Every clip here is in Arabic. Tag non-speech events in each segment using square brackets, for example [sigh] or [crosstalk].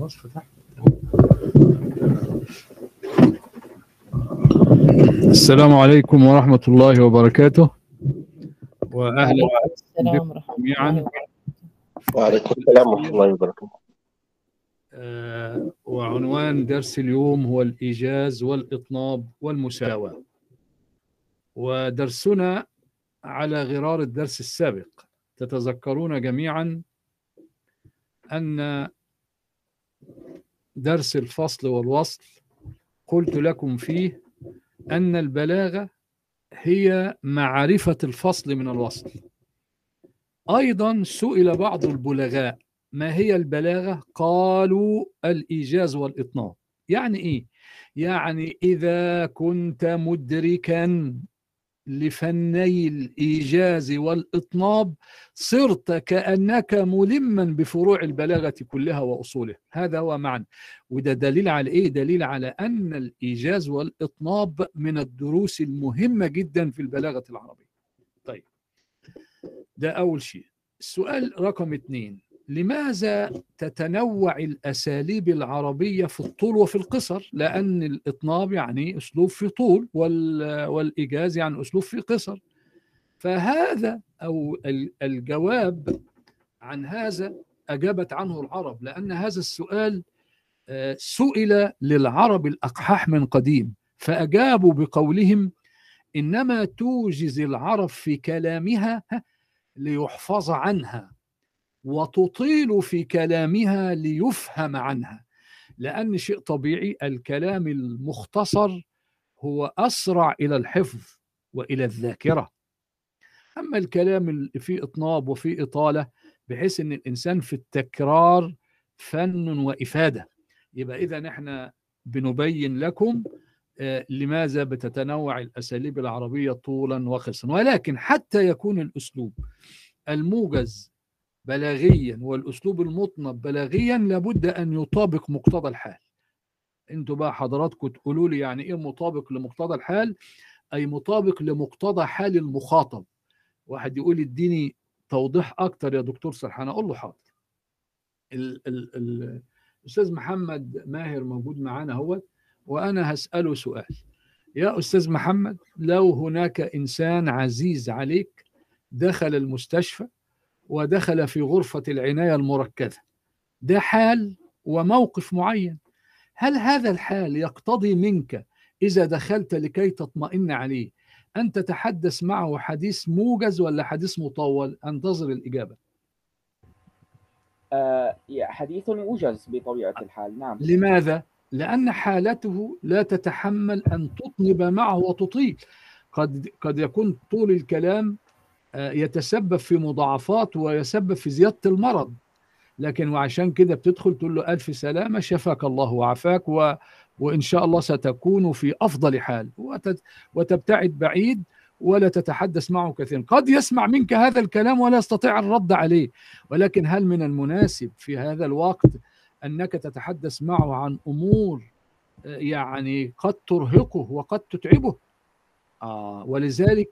خلاص فتحت السلام عليكم ورحمة الله وبركاته. وأهلا الله جميعا. وعليكم السلام ورحمة الله وبركاته. آه، وعنوان درس اليوم هو الإيجاز والإطناب والمساواة. ودرسنا على غرار الدرس السابق. تتذكرون جميعا أن درس الفصل والوصل قلت لكم فيه أن البلاغة هي معرفة الفصل من الوصل. أيضا سئل بعض البلغاء ما هي البلاغة؟ قالوا الإيجاز والإطناب يعني إيه؟ يعني إذا كنت مدركا لفني الإيجاز والإطناب صرت كأنك ملما بفروع البلاغة كلها وأصولها هذا هو معنى. وده دليل على إيه؟ دليل على أن الإيجاز والإطناب من الدروس المهمة جدا في البلاغة العربية. طيب ده أول شيء. السؤال رقم اثنين لماذا تتنوع الأساليب العربية في الطول وفي القصر؟ لأن الإطناب يعني أسلوب في طول وال- والإيجاز يعني أسلوب في قصر. فهذا أو ال- الجواب عن هذا أجابت عنه العرب لأن هذا السؤال آه، سئل للعرب الأقحاح من قديم فأجابوا بقولهم إنما توجز العرب في كلامها ها، ليحفظ عنها. وتطيل في كلامها ليفهم عنها لأن شيء طبيعي الكلام المختصر هو أسرع إلى الحفظ وإلى الذاكرة. أما الكلام اللي فيه إطناب وفيه إطالة بحيث أن الإنسان في التكرار فن وإفادة. يبقى إذا إحنا بنبين لكم آه، لماذا بتتنوع الأساليب العربية طولا وقصرا ولكن حتى يكون الأسلوب الموجز بلاغيا والأسلوب المطنب بلاغيا لابد أن يطابق مقتضى الحال. أنتوا بقى حضراتكم تقولوا لي يعني إيه مطابق لمقتضى الحال؟ أي مطابق لمقتضى حال المخاطب. واحد يقول اديني توضيح أكتر يا دكتور سرحان أقول له حاضر. ال ال ال الاستاذ محمد ماهر موجود معانا اهوت وأنا هسأله سؤال. يا أستاذ محمد لو هناك إنسان عزيز عليك دخل المستشفى ودخل في غرفة العناية المركزة. ده حال وموقف معين. هل هذا الحال يقتضي منك إذا دخلت لكي تطمئن عليه أن تتحدث معه حديث موجز ولا حديث مطول؟ أنتظر الإجابة. آه، حديث موجز بطبيعة الحال نعم. لماذا؟ لأن حالته لا تتحمل أن تطنب معه وتطيل. قد قد يكون طول الكلام يتسبب في مضاعفات ويسبب في زيادة المرض. لكن وعشان كده بتدخل تقول له ألف سلامة شفاك الله وعافاك و... وإن شاء الله ستكون في أفضل حال. وتت... وتبتعد بعيد ولا تتحدث معه كثيرا. قد يسمع منك هذا الكلام ولا يستطيع الرد عليه. ولكن هل من المناسب في هذا الوقت أنك تتحدث معه عن أمور آه، يعني قد ترهقه وقد تتعبه؟ آه ولذلك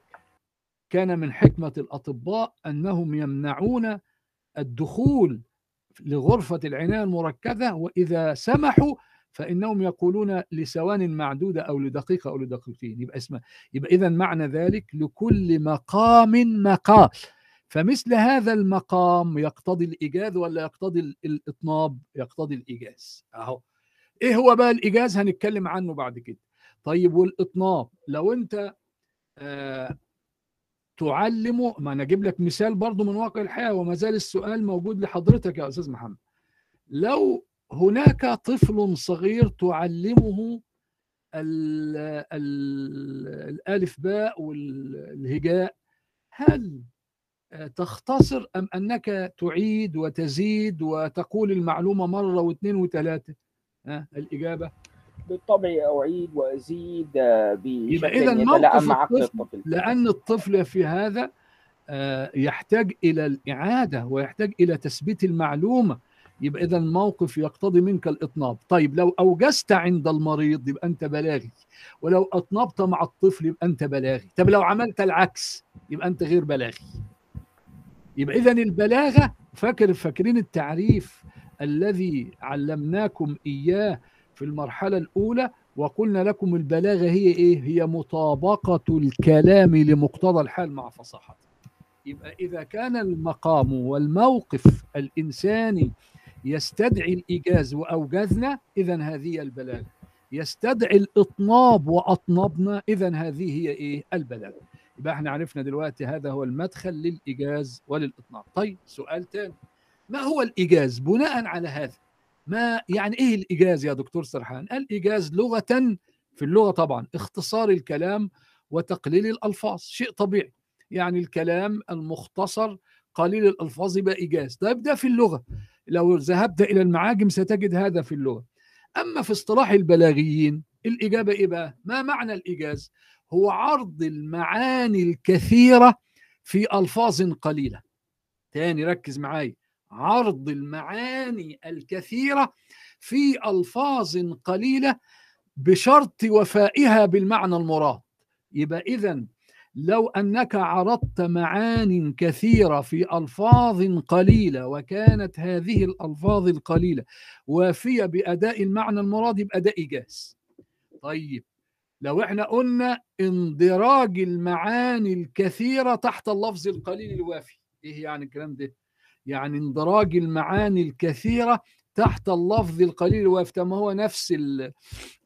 كان من حكمة الأطباء أنهم يمنعون الدخول لغرفة العناية المركزة وإذا سمحوا فإنهم يقولون لثوان معدودة أو لدقيقة أو لدقيقتين. يبقى اسمه يبقى إذا معنى ذلك لكل مقام مقال. فمثل هذا المقام يقتضي الإيجاز ولا يقتضي ال- الإطناب؟ يقتضي الإيجاز. أهو. إيه هو بقى الإيجاز؟ هنتكلم عنه بعد كده. طيب والإطناب؟ لو أنت آه تعلمه. ما أنا أجيب لك مثال برضو من واقع الحياة وما زال السؤال موجود لحضرتك يا أستاذ محمد. لو هناك طفل صغير تعلمه ال ال الألف باء والهجاء هل تختصر أم أنك تعيد وتزيد وتقول المعلومة مرة واثنين وثلاثة؟ ها الإجابة؟ بالطبع أعيد وأزيد آه، بشكل إذا يتلائم مع عقل الطفل الطفل. لأن الطفل في هذا آه، يحتاج إلى الإعادة ويحتاج إلى تثبيت المعلومة. يبقى إذا الموقف يقتضي منك الإطناب. طيب لو أوجزت عند المريض يبقى أنت بلاغي. ولو أطنبت مع الطفل يبقى أنت بلاغي. طب لو عملت العكس يبقى أنت غير بلاغي. يبقى إذا البلاغة فاكر فاكرين التعريف الذي علمناكم إياه في المرحلة الأولى وقلنا لكم البلاغة هي إيه؟ هي مطابقة الكلام لمقتضى الحال مع فصاحته. يبقى إذا كان المقام والموقف الإنساني يستدعي الإيجاز وأوجزنا إذا هذه البلاغة. يستدعي الإطناب وأطنبنا إذا هذه هي إيه؟ البلاغة. يبقى إحنا عرفنا دلوقتي هذا هو المدخل للإيجاز وللإطناب. طيب سؤال تاني. ما هو الإيجاز؟ بناء على هذا ما يعني إيه الإيجاز يا دكتور سرحان؟ الإيجاز لغة في اللغة طبعا اختصار الكلام وتقليل الألفاظ شيء طبيعي. يعني الكلام المختصر قليل الألفاظ يبقى إيجاز. طيب ده في اللغة. لو ذهبت إلى المعاجم ستجد هذا في اللغة. أما في اصطلاح البلاغيين الإجابة إيه بقى؟ ما معنى الإيجاز؟ هو عرض المعاني الكثيرة في ألفاظ قليلة. تاني ركز معايا. عرض المعاني الكثيرة في ألفاظ قليلة بشرط وفائها بالمعنى المراد. يبقى إذا لو أنك عرضت معان كثيرة في ألفاظ قليلة وكانت هذه الألفاظ القليلة وافية بأداء المعنى المراد يبقى ده إيجاز طيب لو إحنا قلنا اندراج المعاني الكثيرة تحت اللفظ القليل الوافي إيه يعني الكلام ده؟ يعني اندراج المعاني الكثيرة تحت اللفظ القليل الوافي طب ما هو نفس ال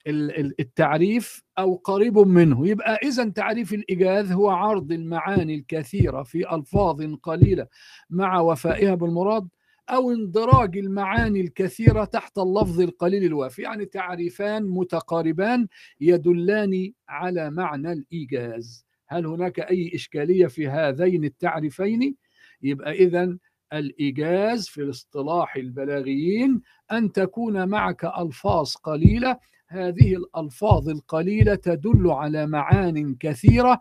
ال التعريف أو قريب منه. يبقى إذا تعريف الإيجاز هو عرض المعاني الكثيرة في ألفاظ قليلة مع وفائها بالمراد أو اندراج المعاني الكثيرة تحت اللفظ القليل الوافي يعني تعريفان متقاربان يدلان على معنى الإيجاز هل هناك أي إشكالية في هذين التعريفين؟ يبقى إذا الإيجاز في الاصطلاح البلاغيين أن تكون معك ألفاظ قليلة. هذه الألفاظ القليلة تدل على معان كثيرة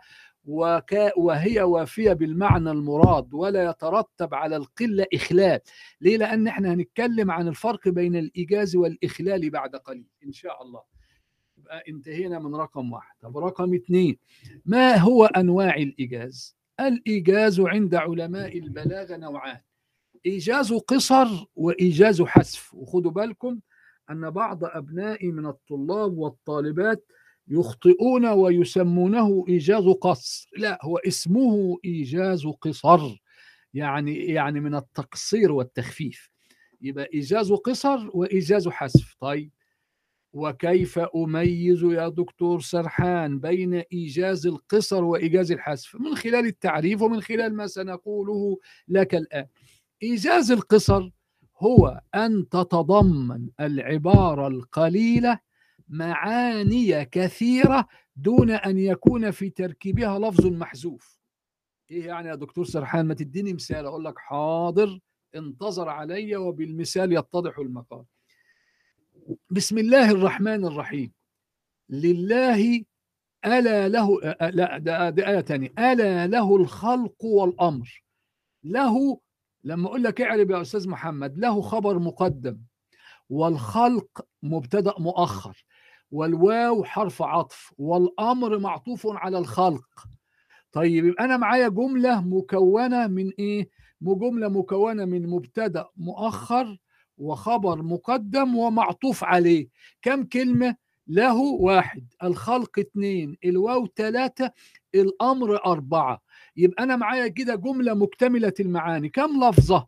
وهي وافية بالمعنى المراد ولا يترتب على القلة إخلال ليه؟ لأن إحنا هنتكلم عن الفرق بين الإيجاز والإخلال بعد قليل إن شاء الله. يبقى انتهينا من رقم واحد. طب رقم اثنين ما هو أنواع الإيجاز؟ الإيجاز عند علماء البلاغة نوعان. إيجاز قصر وإيجاز حذف. وخدوا بالكم أن بعض أبنائي من الطلاب والطالبات يخطئون ويسمونه إيجاز قصر. لا هو اسمه إيجاز قصر يعني يعني من التقصير والتخفيف. يبقى إيجاز قصر وإيجاز حذف. طيب وكيف أميز يا دكتور سرحان بين إيجاز القصر وإيجاز الحذف؟ من خلال التعريف ومن خلال ما سنقوله لك الآن. إيجاز القصر هو أن تتضمن العبارة القليلة معاني كثيرة دون أن يكون في تركيبها لفظ محذوف. إيه يعني يا دكتور سرحان؟ ما تديني مثال. أقول لك حاضر انتظر علي وبالمثال يتضح المقال. بسم الله الرحمن الرحيم. لله ألا له لا ده, آية تانية. ألا له الخلق والأمر. له لما أقول لك اعرب يا أستاذ محمد له خبر مقدم والخلق مبتدأ مؤخر والواو حرف عطف والأمر معطوف على الخلق. طيب يبقى أنا معايا جملة مكونة من إيه؟ جملة مكونة من مبتدأ مؤخر وخبر مقدم ومعطوف عليه. كم كلمة؟ له واحد الخلق اثنين الواو ثلاثة الأمر أربعة. يبقى أنا معايا كده جملة مكتملة المعاني. كم لفظة؟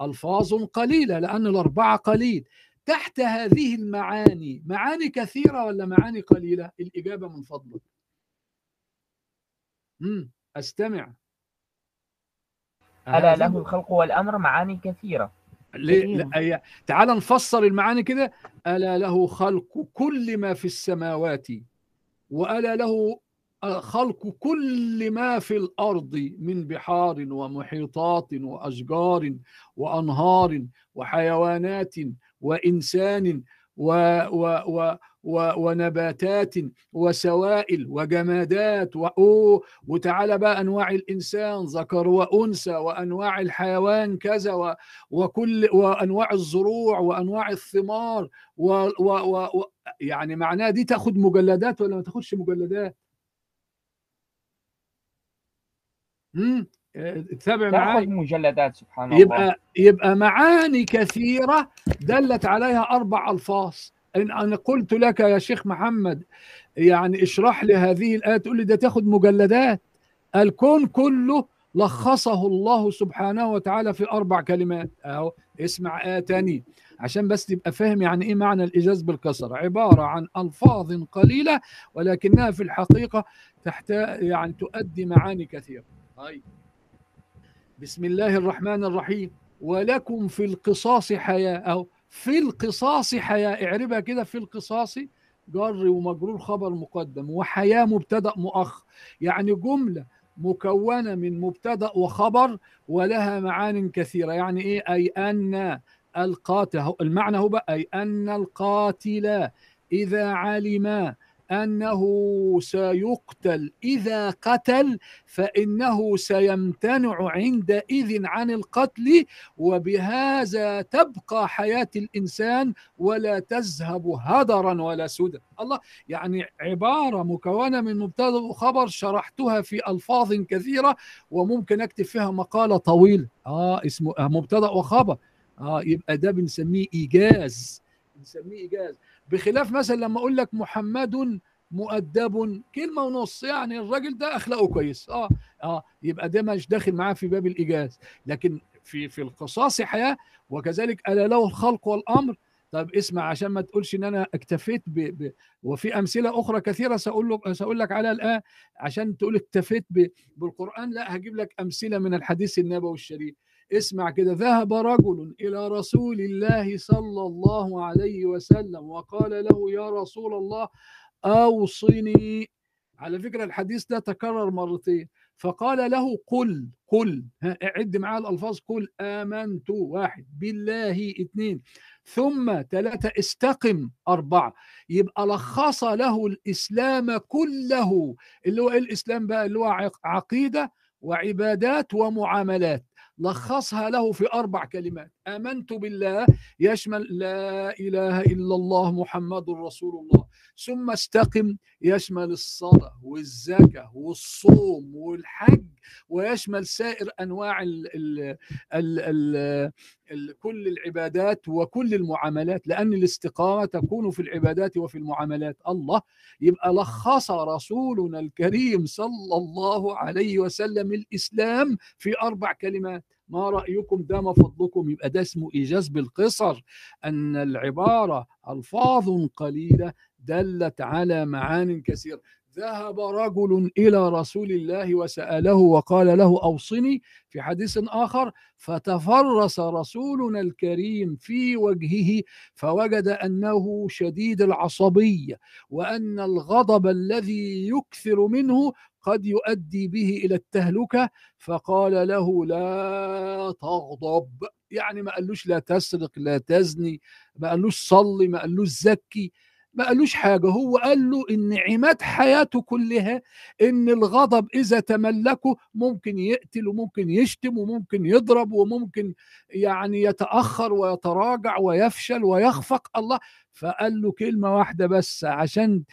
ألفاظ قليلة لأن الأربعة قليل. تحت هذه المعاني معاني كثيرة ولا معاني قليلة؟ الإجابة من فضلك. مم. أستمع. ألا له الخلق والأمر معاني كثيرة. ليه؟ لا تعال نفسر المعاني كده. ألا له خلق كل ما في السماوات وألا له خلق كل ما في الأرض من بحار ومحيطات وأشجار وأنهار وحيوانات وإنسان و و و و ونباتات وسوائل وجمادات وتعالى بقى أنواع الإنسان ذكر وأنثى وأنواع الحيوان كذا و وكل وأنواع الزروع وأنواع الثمار و و و يعني معناها دي تاخد مجلدات ولا ما تاخدش مجلدات؟ امم تابع معاي؟ تاخذ مجلدات سبحان الله. يبقى يبقى معاني كثيرة دلت عليها أربع ألفاظ. إن أنا قلت لك يا شيخ محمد يعني اشرح لي هذه الآية تقول لي ده تاخد مجلدات. الكون كله لخصه الله سبحانه وتعالى في أربع كلمات. أهو اسمع آية تاني عشان بس تبقى فاهم يعني إيه معنى الإيجاز بالكسر. عبارة عن ألفاظ قليلة ولكنها في الحقيقة تحتاج يعني تؤدي معاني كثيرة. طيب بسم الله الرحمن الرحيم. ولكم في القصاص حياة. أو في القصاص حياة. اعربها كده في القصاص جر ومجرور خبر مقدم. وحياة مبتدأ مؤخر. يعني جملة مكونة من مبتدأ وخبر ولها معان كثيرة. يعني إيه؟ أي أن القاتل المعنى هو بقى أي أن القاتل إذا علم أنه سيقتل. إذا قتل فإنه سيمتنع عندئذ عن القتل وبهذا تبقى حياة الإنسان ولا تذهب هدرا ولا سدى. الله يعني عبارة مكونة من مبتدأ وخبر شرحتها في ألفاظ كثيرة وممكن أكتب فيها مقالة طويلة. آه اسمه آه، مبتدأ وخبر. آه يبقى ده بنسميه إيجاز. بنسميه إيجاز. بخلاف مثلا لما أقول لك محمد مؤدب كلمة ونص يعني الراجل ده أخلاقه كويس آه آه يبقى ده مش داخل معاه في باب الإيجاز. لكن في في القصاص حياة وكذلك ألا له الخلق والأمر. طب اسمع عشان ما تقولش إن أنا اكتفيت ب... ب... وفي أمثلة أخرى كثيرة سأقول لك سأقول لك عليها الآن. عشان تقول اكتفيت ب... بالقرآن لا هجيب لك أمثلة من الحديث النبوي الشريف. اسمع كده ذهب رجل إلى رسول الله صلى الله عليه وسلم وقال له يا رسول الله أوصني. على فكرة الحديث ده تكرر مرتين. فقال له قل قل عد معاه الألفاظ قل آمنت واحد بالله اثنين. ثم ثلاثة استقم أربعة. يبقى لخص له الإسلام كله اللي هو إيه الإسلام بقى؟ اللي هو عق- عقيدة وعبادات ومعاملات. لخصها له في أربع كلمات. آمنت بالله يشمل لا إله إلا الله محمد رسول الله. ثم استقم يشمل الصلاة والزكاة والصوم والحج ويشمل سائر أنواع ال ال ال ال ال كل العبادات وكل المعاملات لأن الاستقامة تكون في العبادات وفي المعاملات. الله يبقى لخص رسولنا الكريم صلى الله عليه وسلم الإسلام في أربع كلمات. ما رأيكم دام فضلكم؟ يبقى ده اسمه إيجاز بالقصر أن العبارة ألفاظ قليلة دلت على معان كثيرة ذهب رجل إلى رسول الله وسأله وقال له أوصني في حديث آخر. فتفرس رسولنا الكريم في وجهه فوجد أنه شديد العصبية وأن الغضب الذي يكثر منه قد يؤدي به إلى التهلكة. فقال له لا تغضب. يعني ما قالوش لا تسرق لا تزني ما قالوش صلي ما قالوش زكي ما قالوش حاجة. هو قال له إن عماد حياته كلها إن الغضب إذا تملكه ممكن يقتل وممكن يشتم وممكن يضرب وممكن يعني يتأخر ويتراجع ويفشل ويخفق الله. فقال له كلمة واحدة بس عشان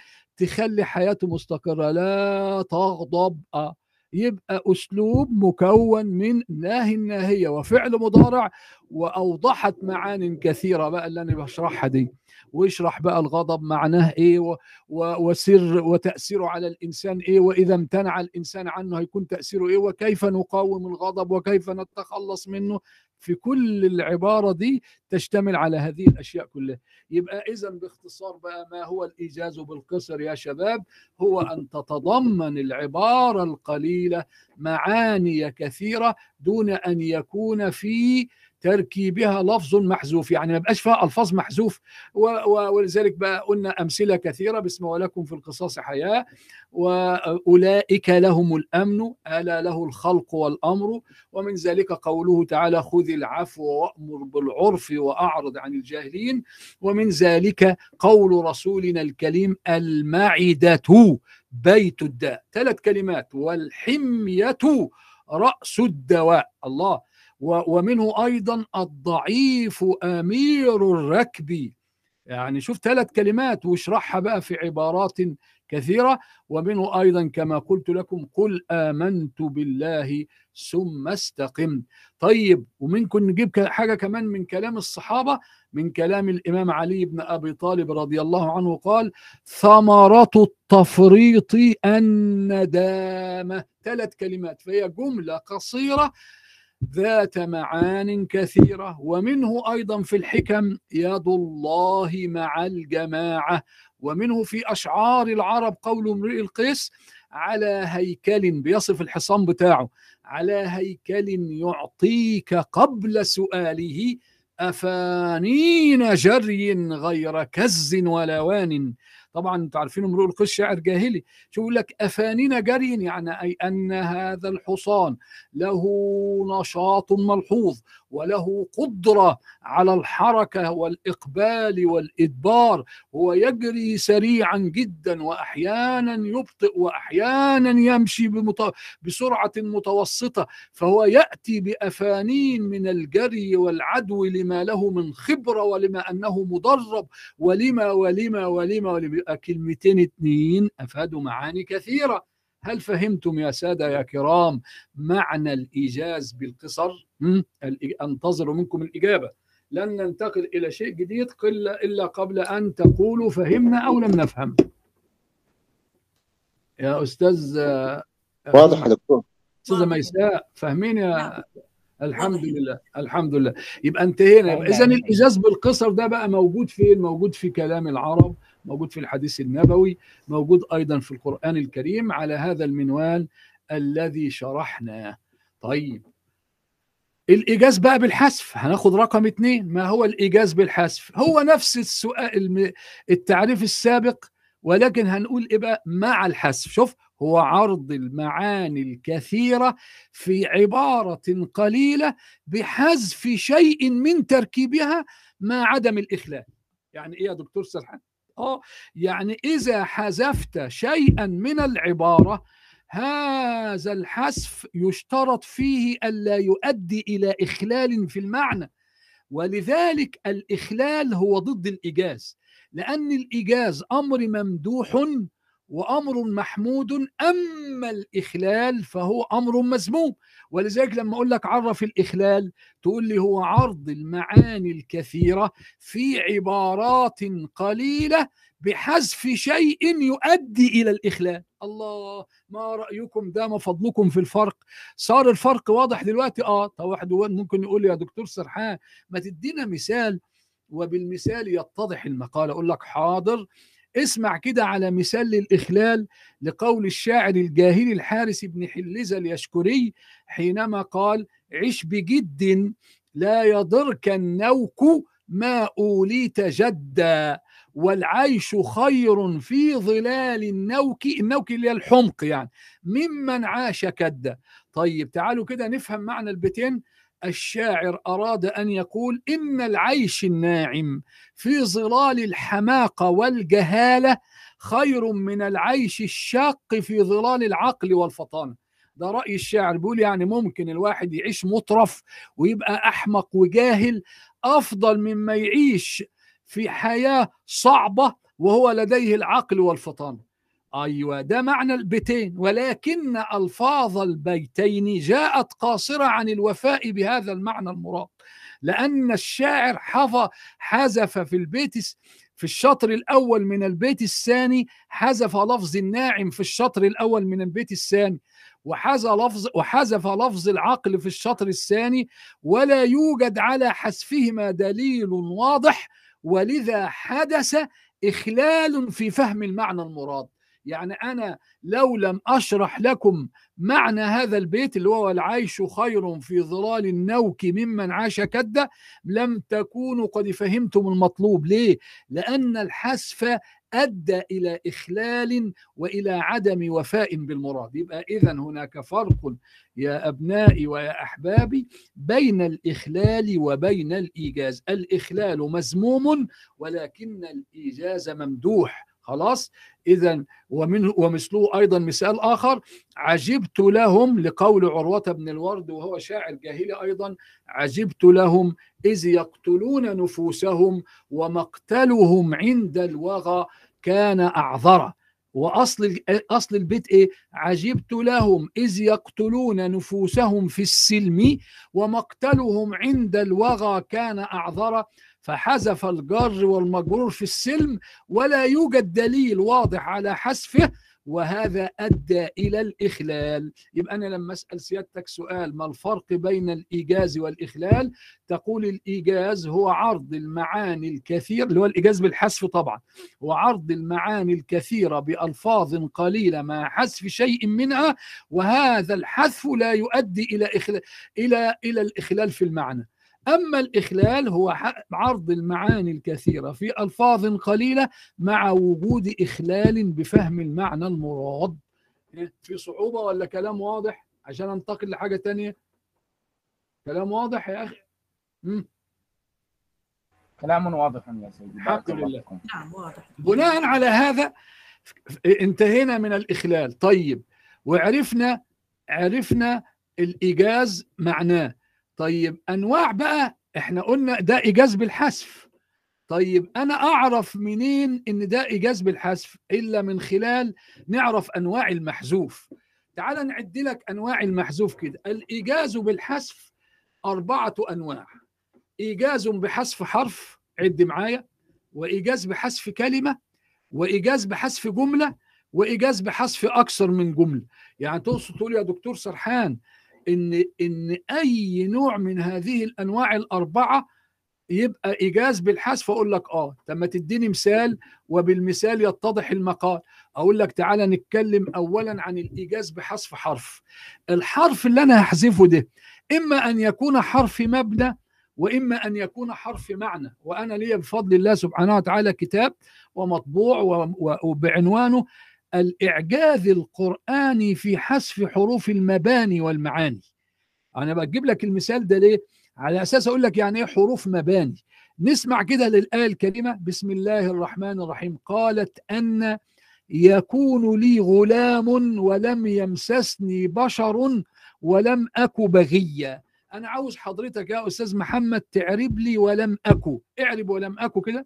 تخلي حياته مستقرة. لا تغضب. آه. يبقى أسلوب مكون من ناهي الناهية وفعل مضارع وأوضحت معان كثيرة بقى اللي أنا بشرحها دي. ويشرح بقى الغضب معناه إيه وسر وتأثيره على الإنسان إيه وإذا امتنع الإنسان عنه هيكون تأثيره إيه وكيف نقاوم الغضب وكيف نتخلص منه. في كل العبارة دي تشتمل على هذه الأشياء كلها. يبقى اذا باختصار بقى ما هو الإيجاز بالقصر يا شباب؟ هو أن تتضمن العبارة القليلة معاني كثيرة دون أن يكون في تركيبها لفظ محذوف يعني ما يبقاش فيها ألفاظ محذوف. ولذلك بقى قلنا أمثلة كثيرة باسم ولكم في القصاص حياة. واولئك لهم الأمن ألا له الخلق والأمر. ومن ذلك قوله تعالى خذ العفو وأمر بالعرف وأعرض عن الجاهلين. ومن ذلك قول رسولنا الكريم المعدة بيت الداء. ثلاث كلمات والحمية رأس الدواء. الله ومنه أيضا الضعيف أمير الركب. يعني شوف ثلاث كلمات واشرحها بقى في عبارات كثيرة. ومنه أيضا كما قلت لكم قل آمنت بالله ثم استقم طيب ومنكم نجيب حاجة كمان من كلام الصحابة؟ من كلام الإمام علي بن أبي طالب رضي الله عنه قال ثمرة التفريط الندامة ثلاث كلمات فهي جملة قصيرة ذات معان كثيرة. ومنه أيضا في الحكم يد الله مع الجماعة. ومنه في أشعار العرب قول امرئ القيس على هيكل بيصف الحصان بتاعه على هيكل يعطيك قبل سؤاله أفانين جري غير كز ولوان طبعا أنتوا عارفين امرؤ القيس شاعر جاهلي. شو يقول لك؟ أفانين جري يعني أي أن هذا الحصان له نشاط ملحوظ وله قدرة على الحركة والإقبال والإدبار. هو يجري سريعا جدا وأحيانا يبطئ وأحيانا يمشي بمت... بسرعة متوسطة. فهو يأتي بأفانين من الجري والعدو لما له من خبرة ولما أنه مدرب ولما ولما ولما ولما كلمتين اتنين أفادوا معاني كثيرة. هل فهمتم يا سادة يا كرام معنى الإيجاز بالقصر؟ أنتظر منكم الإجابة. لن ننتقل إلى شيء جديد قل إلا قبل أن تقولوا فهمنا أو لم نفهم. يا أستاذ آه، واضح يا دكتور. أستاذة ميساء فاهمين يا الحمد لله الحمد لله. يبقى انتهينا. يبقى اذا الإيجاز بالقصر ده بقى موجود فين؟ موجود في كلام العرب. موجود في الحديث النبوي موجود أيضا في القرآن الكريم على هذا المنوال الذي شرحناه طيب. الإيجاز بقى بالحذف هناخد رقم اتنين. ما هو الإيجاز بالحذف؟ هو نفس السؤال التعريف السابق ولكن هنقول إيه بقى؟ مع الحذف. شوف هو عرض المعاني الكثيرة في عبارة قليلة بحذف شيء من تركيبها مع عدم الاخلال يعني إيه يا دكتور سرحان؟ يعني إذا حذفت شيئا من العبارة هذا الحذف يشترط فيه ألا يؤدي إلى إخلال في المعنى. ولذلك الإخلال هو ضد الإيجاز لأن الإيجاز أمر ممدوح وأمر محمود أما الإخلال فهو أمر مذموم. ولذلك لما أقول لك عرف الإخلال تقول لي هو عرض المعاني الكثيرة في عبارات قليلة بحذف شيء يؤدي إلى الإخلال. الله ما رأيكم ده؟ ما فضلكم في الفرق. صار الفرق واضح دلوقتي؟ آه. طب واحد ممكن يقول لي يا دكتور سرحان ما تدينا مثال وبالمثال يتضح المقال. أقول لك حاضر اسمع كده على مثال للإخلال لقول الشاعر الجاهلي الحارس بن حلزة اليشكري حينما قال عش بجد لا يضرك النوك ما أوليت جدا والعيش خير في ظلال النوك النوك اللي هي الحمق يعني ممن عاش كدا طيب تعالوا كده نفهم معنى البيتين الشاعر أراد أن يقول إن العيش الناعم في ظلال الحماقة والجهالة خير من العيش الشاق في ظلال العقل والفطانة ده رأي الشاعر بيقول يعني ممكن الواحد يعيش مطرف ويبقى أحمق وجاهل أفضل مما يعيش في حياة صعبة وهو لديه العقل والفطانة أيوة ده معنى البيتين ولكن ألفاظ البيتين جاءت قاصرة عن الوفاء بهذا المعنى المراد. لأن الشاعر حفظ حذف في البيت في الشطر الأول من البيت الثاني حذف لفظ الناعم في الشطر الأول من البيت الثاني وحذف لفظ وحذف لفظ العقل في الشطر الثاني ولا يوجد على حذفهما دليل واضح ولذا حدث إخلال في فهم المعنى المراد. يعني أنا لو لم أشرح لكم معنى هذا البيت اللي هو العيش خير في ظلال النوك ممن عاش كدا لم تكونوا قد فهمتم المطلوب. ليه؟ لأن الحذف أدى إلى إخلال وإلى عدم وفاء بالمراد. يبقى إذا هناك فرق يا أبنائي ويا أحبابي بين الإخلال وبين الإيجاز. الإخلال مذموم ولكن الإيجاز ممدوح. خلاص. اذا ومنه ومثله أيضا مثال آخر. عجبت لهم لقول عروة بن الورد وهو شاعر جاهلي أيضا. عجبت لهم إذ يقتلون نفوسهم ومقتلهم عند الوغى كان أعذرا. وأصل أصل البيت إيه؟ عجبت لهم إذ يقتلون نفوسهم في السلم ومقتلهم عند الوغى كان أعذرا. فحذف الجر والمجرور في السلم ولا يوجد دليل واضح على حذفه وهذا أدى إلى الإخلال. يبقى أنا لما أسأل سيادتك سؤال ما الفرق بين الإيجاز والإخلال؟ تقول الإيجاز هو عرض المعاني الكثير اللي هو الإيجاز بالحذف طبعا هو عرض المعاني الكثيرة بألفاظ قليلة مع حذف شيء منها وهذا الحذف لا يؤدي إلى إخلال إلى إلى الإخلال في المعنى. أما الإخلال هو عرض المعاني الكثيرة في ألفاظ قليلة مع وجود إخلال بفهم المعنى المراد. في صعوبة ولا كلام واضح؟ عشان أنتقل لحاجة تانية. كلام واضح يا أخي؟ مم. كلام واضح يا سيدي. الحمد لله. نعم واضح. بناء على هذا انتهينا من الإخلال. طيب وعرفنا عرفنا الإيجاز معناه. طيب أنواع بقى إحنا قلنا ده إيجاز بالحذف. طيب أنا أعرف منين إن ده إيجاز بالحذف؟ إلا من خلال نعرف أنواع المحذوف. تعال نعد لك أنواع المحذوف كده. الإيجاز بالحذف أربعة أنواع. إيجاز بحذف حرف عد معايا. وإيجاز بحذف كلمة. وإيجاز بحذف جملة. وإيجاز بحذف أكثر من جملة. يعني تقصد تقول يا دكتور سرحان إن إن أي نوع من هذه الأنواع الأربعة يبقى إيجاز بالحذف أقول لك آه طب ما تديني مثال وبالمثال يتضح المقال. أقول لك تعالى نتكلم اولا عن الإيجاز بحذف حرف. الحرف اللي أنا هحذفه ده إما أن يكون حرف مبنى وإما أن يكون حرف معنى. وأنا لي بفضل الله سبحانه وتعالى كتاب ومطبوع وبعنوانه الإعجاز القرآني في حذف حروف المباني والمعاني. أنا بجيب لك المثال ده ليه؟ على أساس أقول لك يعني إيه حروف مباني. نسمع كده للآية الكريمة بسم الله الرحمن الرحيم. قالت أن يكون لي غلام ولم يمسسني بشر ولم أك بغيا. أنا عاوز حضرتك يا أستاذ محمد تعرب لي ولم أكو اعرب ولم أكو كده.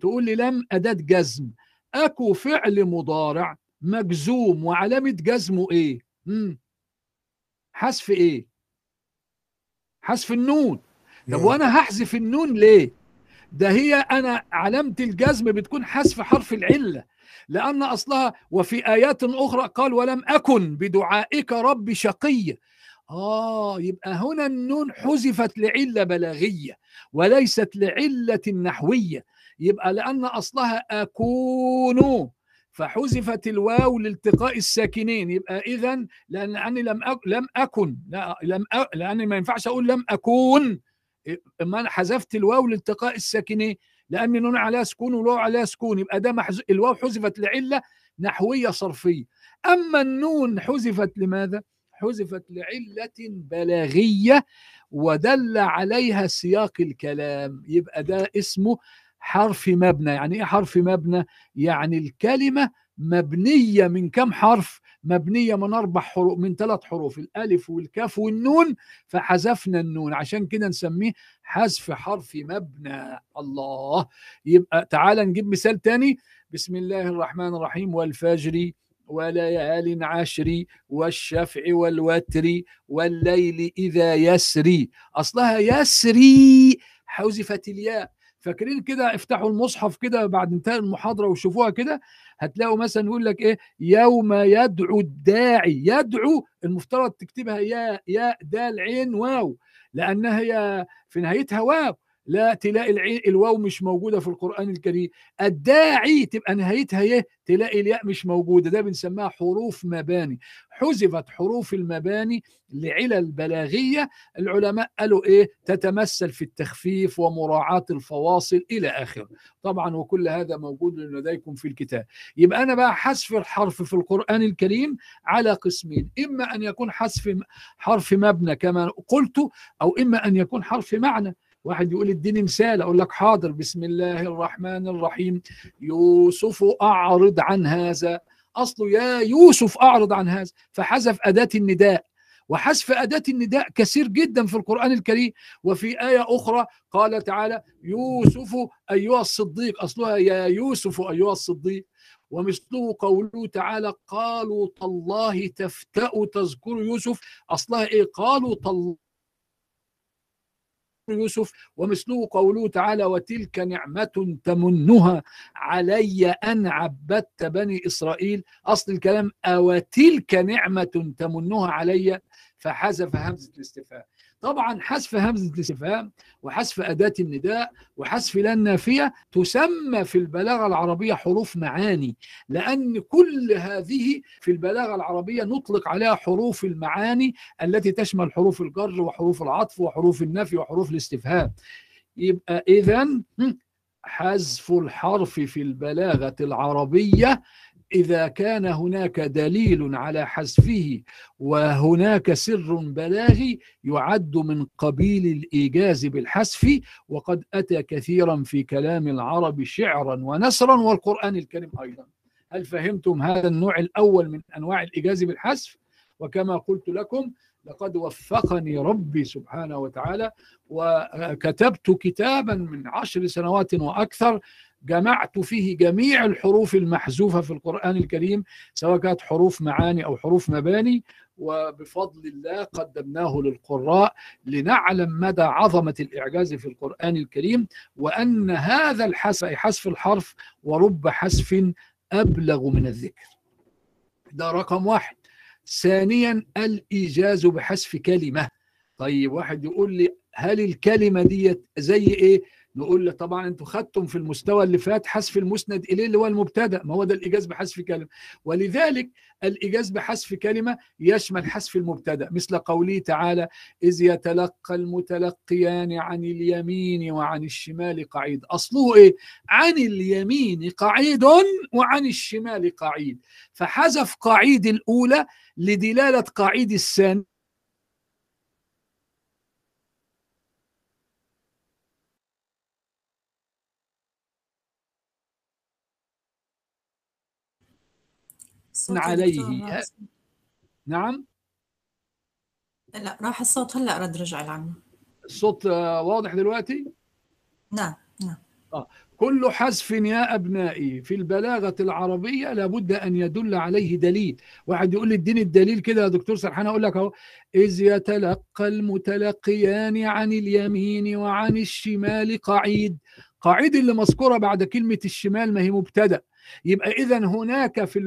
تقول لي لم أداة جزم. أكو فعل مضارع. مجزوم وعلامة جزمه إيه؟ مم. حذف إيه؟ حذف النون طب وأنا هحذف النون ليه؟ ده هي أنا علامة الجزم بتكون حذف حرف العلة لأن أصلها وفي آيات أخرى قال ولم أكن بدعائك رب شقي آه يبقى هنا النون حذفت لعلة بلاغية وليست لعلة نحوية يبقى لأن أصلها أكون فحذفت الواو لالتقاء الساكنين. يبقى اذا لانني لم أك... لم أكن لا لم أ... لاني ما ينفعش أقول لم أكون. أنا حذفت الواو لالتقاء الساكنين لأن نون عليها سكون والواو عليها سكون. يبقى ده محز... الواو حذفت لعلة نحوية صرفية. أما النون حذفت لماذا؟ حذفت لعلة بلاغية ودل عليها سياق الكلام. يبقى ده اسمه حرف مبنى. يعني إيه حرف مبنى؟ يعني الكلمة مبنية من كم حرف؟ مبنية من أربع حروف من ثلاث حروف الألف والكاف والنون. فحذفنا النون. عشان كده نسميه حذف حرف مبنى. الله. يبقى تعال نجيب مثال تاني. بسم الله الرحمن الرحيم. والفجر وليال عشر والشفع والوتر والليل إذا يسري. أصلها يسري. حذفت الياء. فاكرين كده افتحوا المصحف كده بعد انتهاء المحاضرة وشوفوها كده هتلاقوا مثلا يقول لك إيه يوم يدعو الداعي يدعو المفترض تكتبها يا يا دال عين واو لأنها هي في نهايتها واو. لا تلاقي العين الواو مش موجودة في القرآن الكريم. الداعي تبقى نهايتها إيه؟ تلاقي الياء مش موجودة. ده بنسميها حروف مباني. حذفت حروف المباني لعلل بلاغيه العلماء قالوا إيه؟ تتمثل في التخفيف ومراعاة الفواصل إلى آخره. طبعا وكل هذا موجود لديكم في الكتاب. يبقى أنا بقى حذف الحرف في القرآن الكريم على قسمين. إما أن يكون حذف حرف مبنى كما قلت أو إما أن يكون حرف معنى. واحد يقول اديني مثال أقول لك حاضر بسم الله الرحمن الرحيم. يوسف أعرض عن هذا. أصله يا يوسف أعرض عن هذا. فحذف أداة النداء. وحذف أداة النداء كثير جدا في القرآن الكريم. وفي آية أخرى قال تعالى يوسف أيها الصديق. أصلها يا يوسف أيها الصديق. ومثله قوله تعالى قالوا تالله تفتأ تذكر يوسف. أصلها إيه؟ قالوا تالله يوسف ومثله قوله تعالى وتلك نعمة تمنها علي أن عبدت بني إسرائيل. أصل الكلام أوتلك نعمة تمنها علي؟ فحذف همزة الاستفهام. طبعا حذف همزة الاستفهام وحذف أداة النداء وحذف لا النافية تسمى في البلاغة العربية حروف معاني لأن كل هذه في البلاغة العربية نطلق عليها حروف المعاني التي تشمل حروف الجر وحروف العطف وحروف النفي وحروف الاستفهام. يبقى إذا حذف الحرف في البلاغة العربية إذا كان هناك دليل على حذفه وهناك سر بلاغي يعد من قبيل الإيجاز بالحذف وقد أتى كثيرا في كلام العرب شعرا ونسرا والقرآن الكريم أيضا. هل فهمتم هذا النوع الأول من أنواع الإيجاز بالحذف؟ وكما قلت لكم لقد وفقني ربي سبحانه وتعالى وكتبت كتابا من عشر سنوات وأكثر جمعت فيه جميع الحروف المحذوفة في القرآن الكريم سواء كانت حروف معاني أو حروف مباني. وبفضل الله قدمناه للقراء لنعلم مدى عظمة الإعجاز في القرآن الكريم وأن هذا الحذف حذف الحرف ورب حذف أبلغ من الذكر. ده رقم واحد. ثانيا الإيجاز بحذف كلمة. طيب واحد يقول لي هل الكلمة دي زي إيه؟ نقول له طبعا أنتوا خدتم في المستوى اللي فات حذف المسند إليه اللي هو المبتدأ ما هو ده الإيجاز بحذف كلمة. ولذلك الإيجاز بحذف كلمة يشمل حذف المبتدأ. مثل قوله تعالى إذ يتلقى المتلقيان عن اليمين وعن الشمال قعيد. أصله إيه؟ عن اليمين قعيد وعن الشمال قعيد. فحذف قعيد الأولى لدلالة قعيد الثاني عليه. نعم؟ لا راح الصوت هلأ رد رجع لعنه الصوت آه، واضح دلوقتي؟ نعم نعم. كل حذف يا أبنائي في البلاغة العربية لابد أن يدل عليه دليل. واحد يقول لي اديني الدليل كده يا دكتور سرحان أقول لك أهو. إذ يتلقى المتلقيان عن اليمين وعن الشمال قعيد. قعيد اللي مذكورة بعد كلمة الشمال ما هي مبتدأ. يبقى إذا هناك في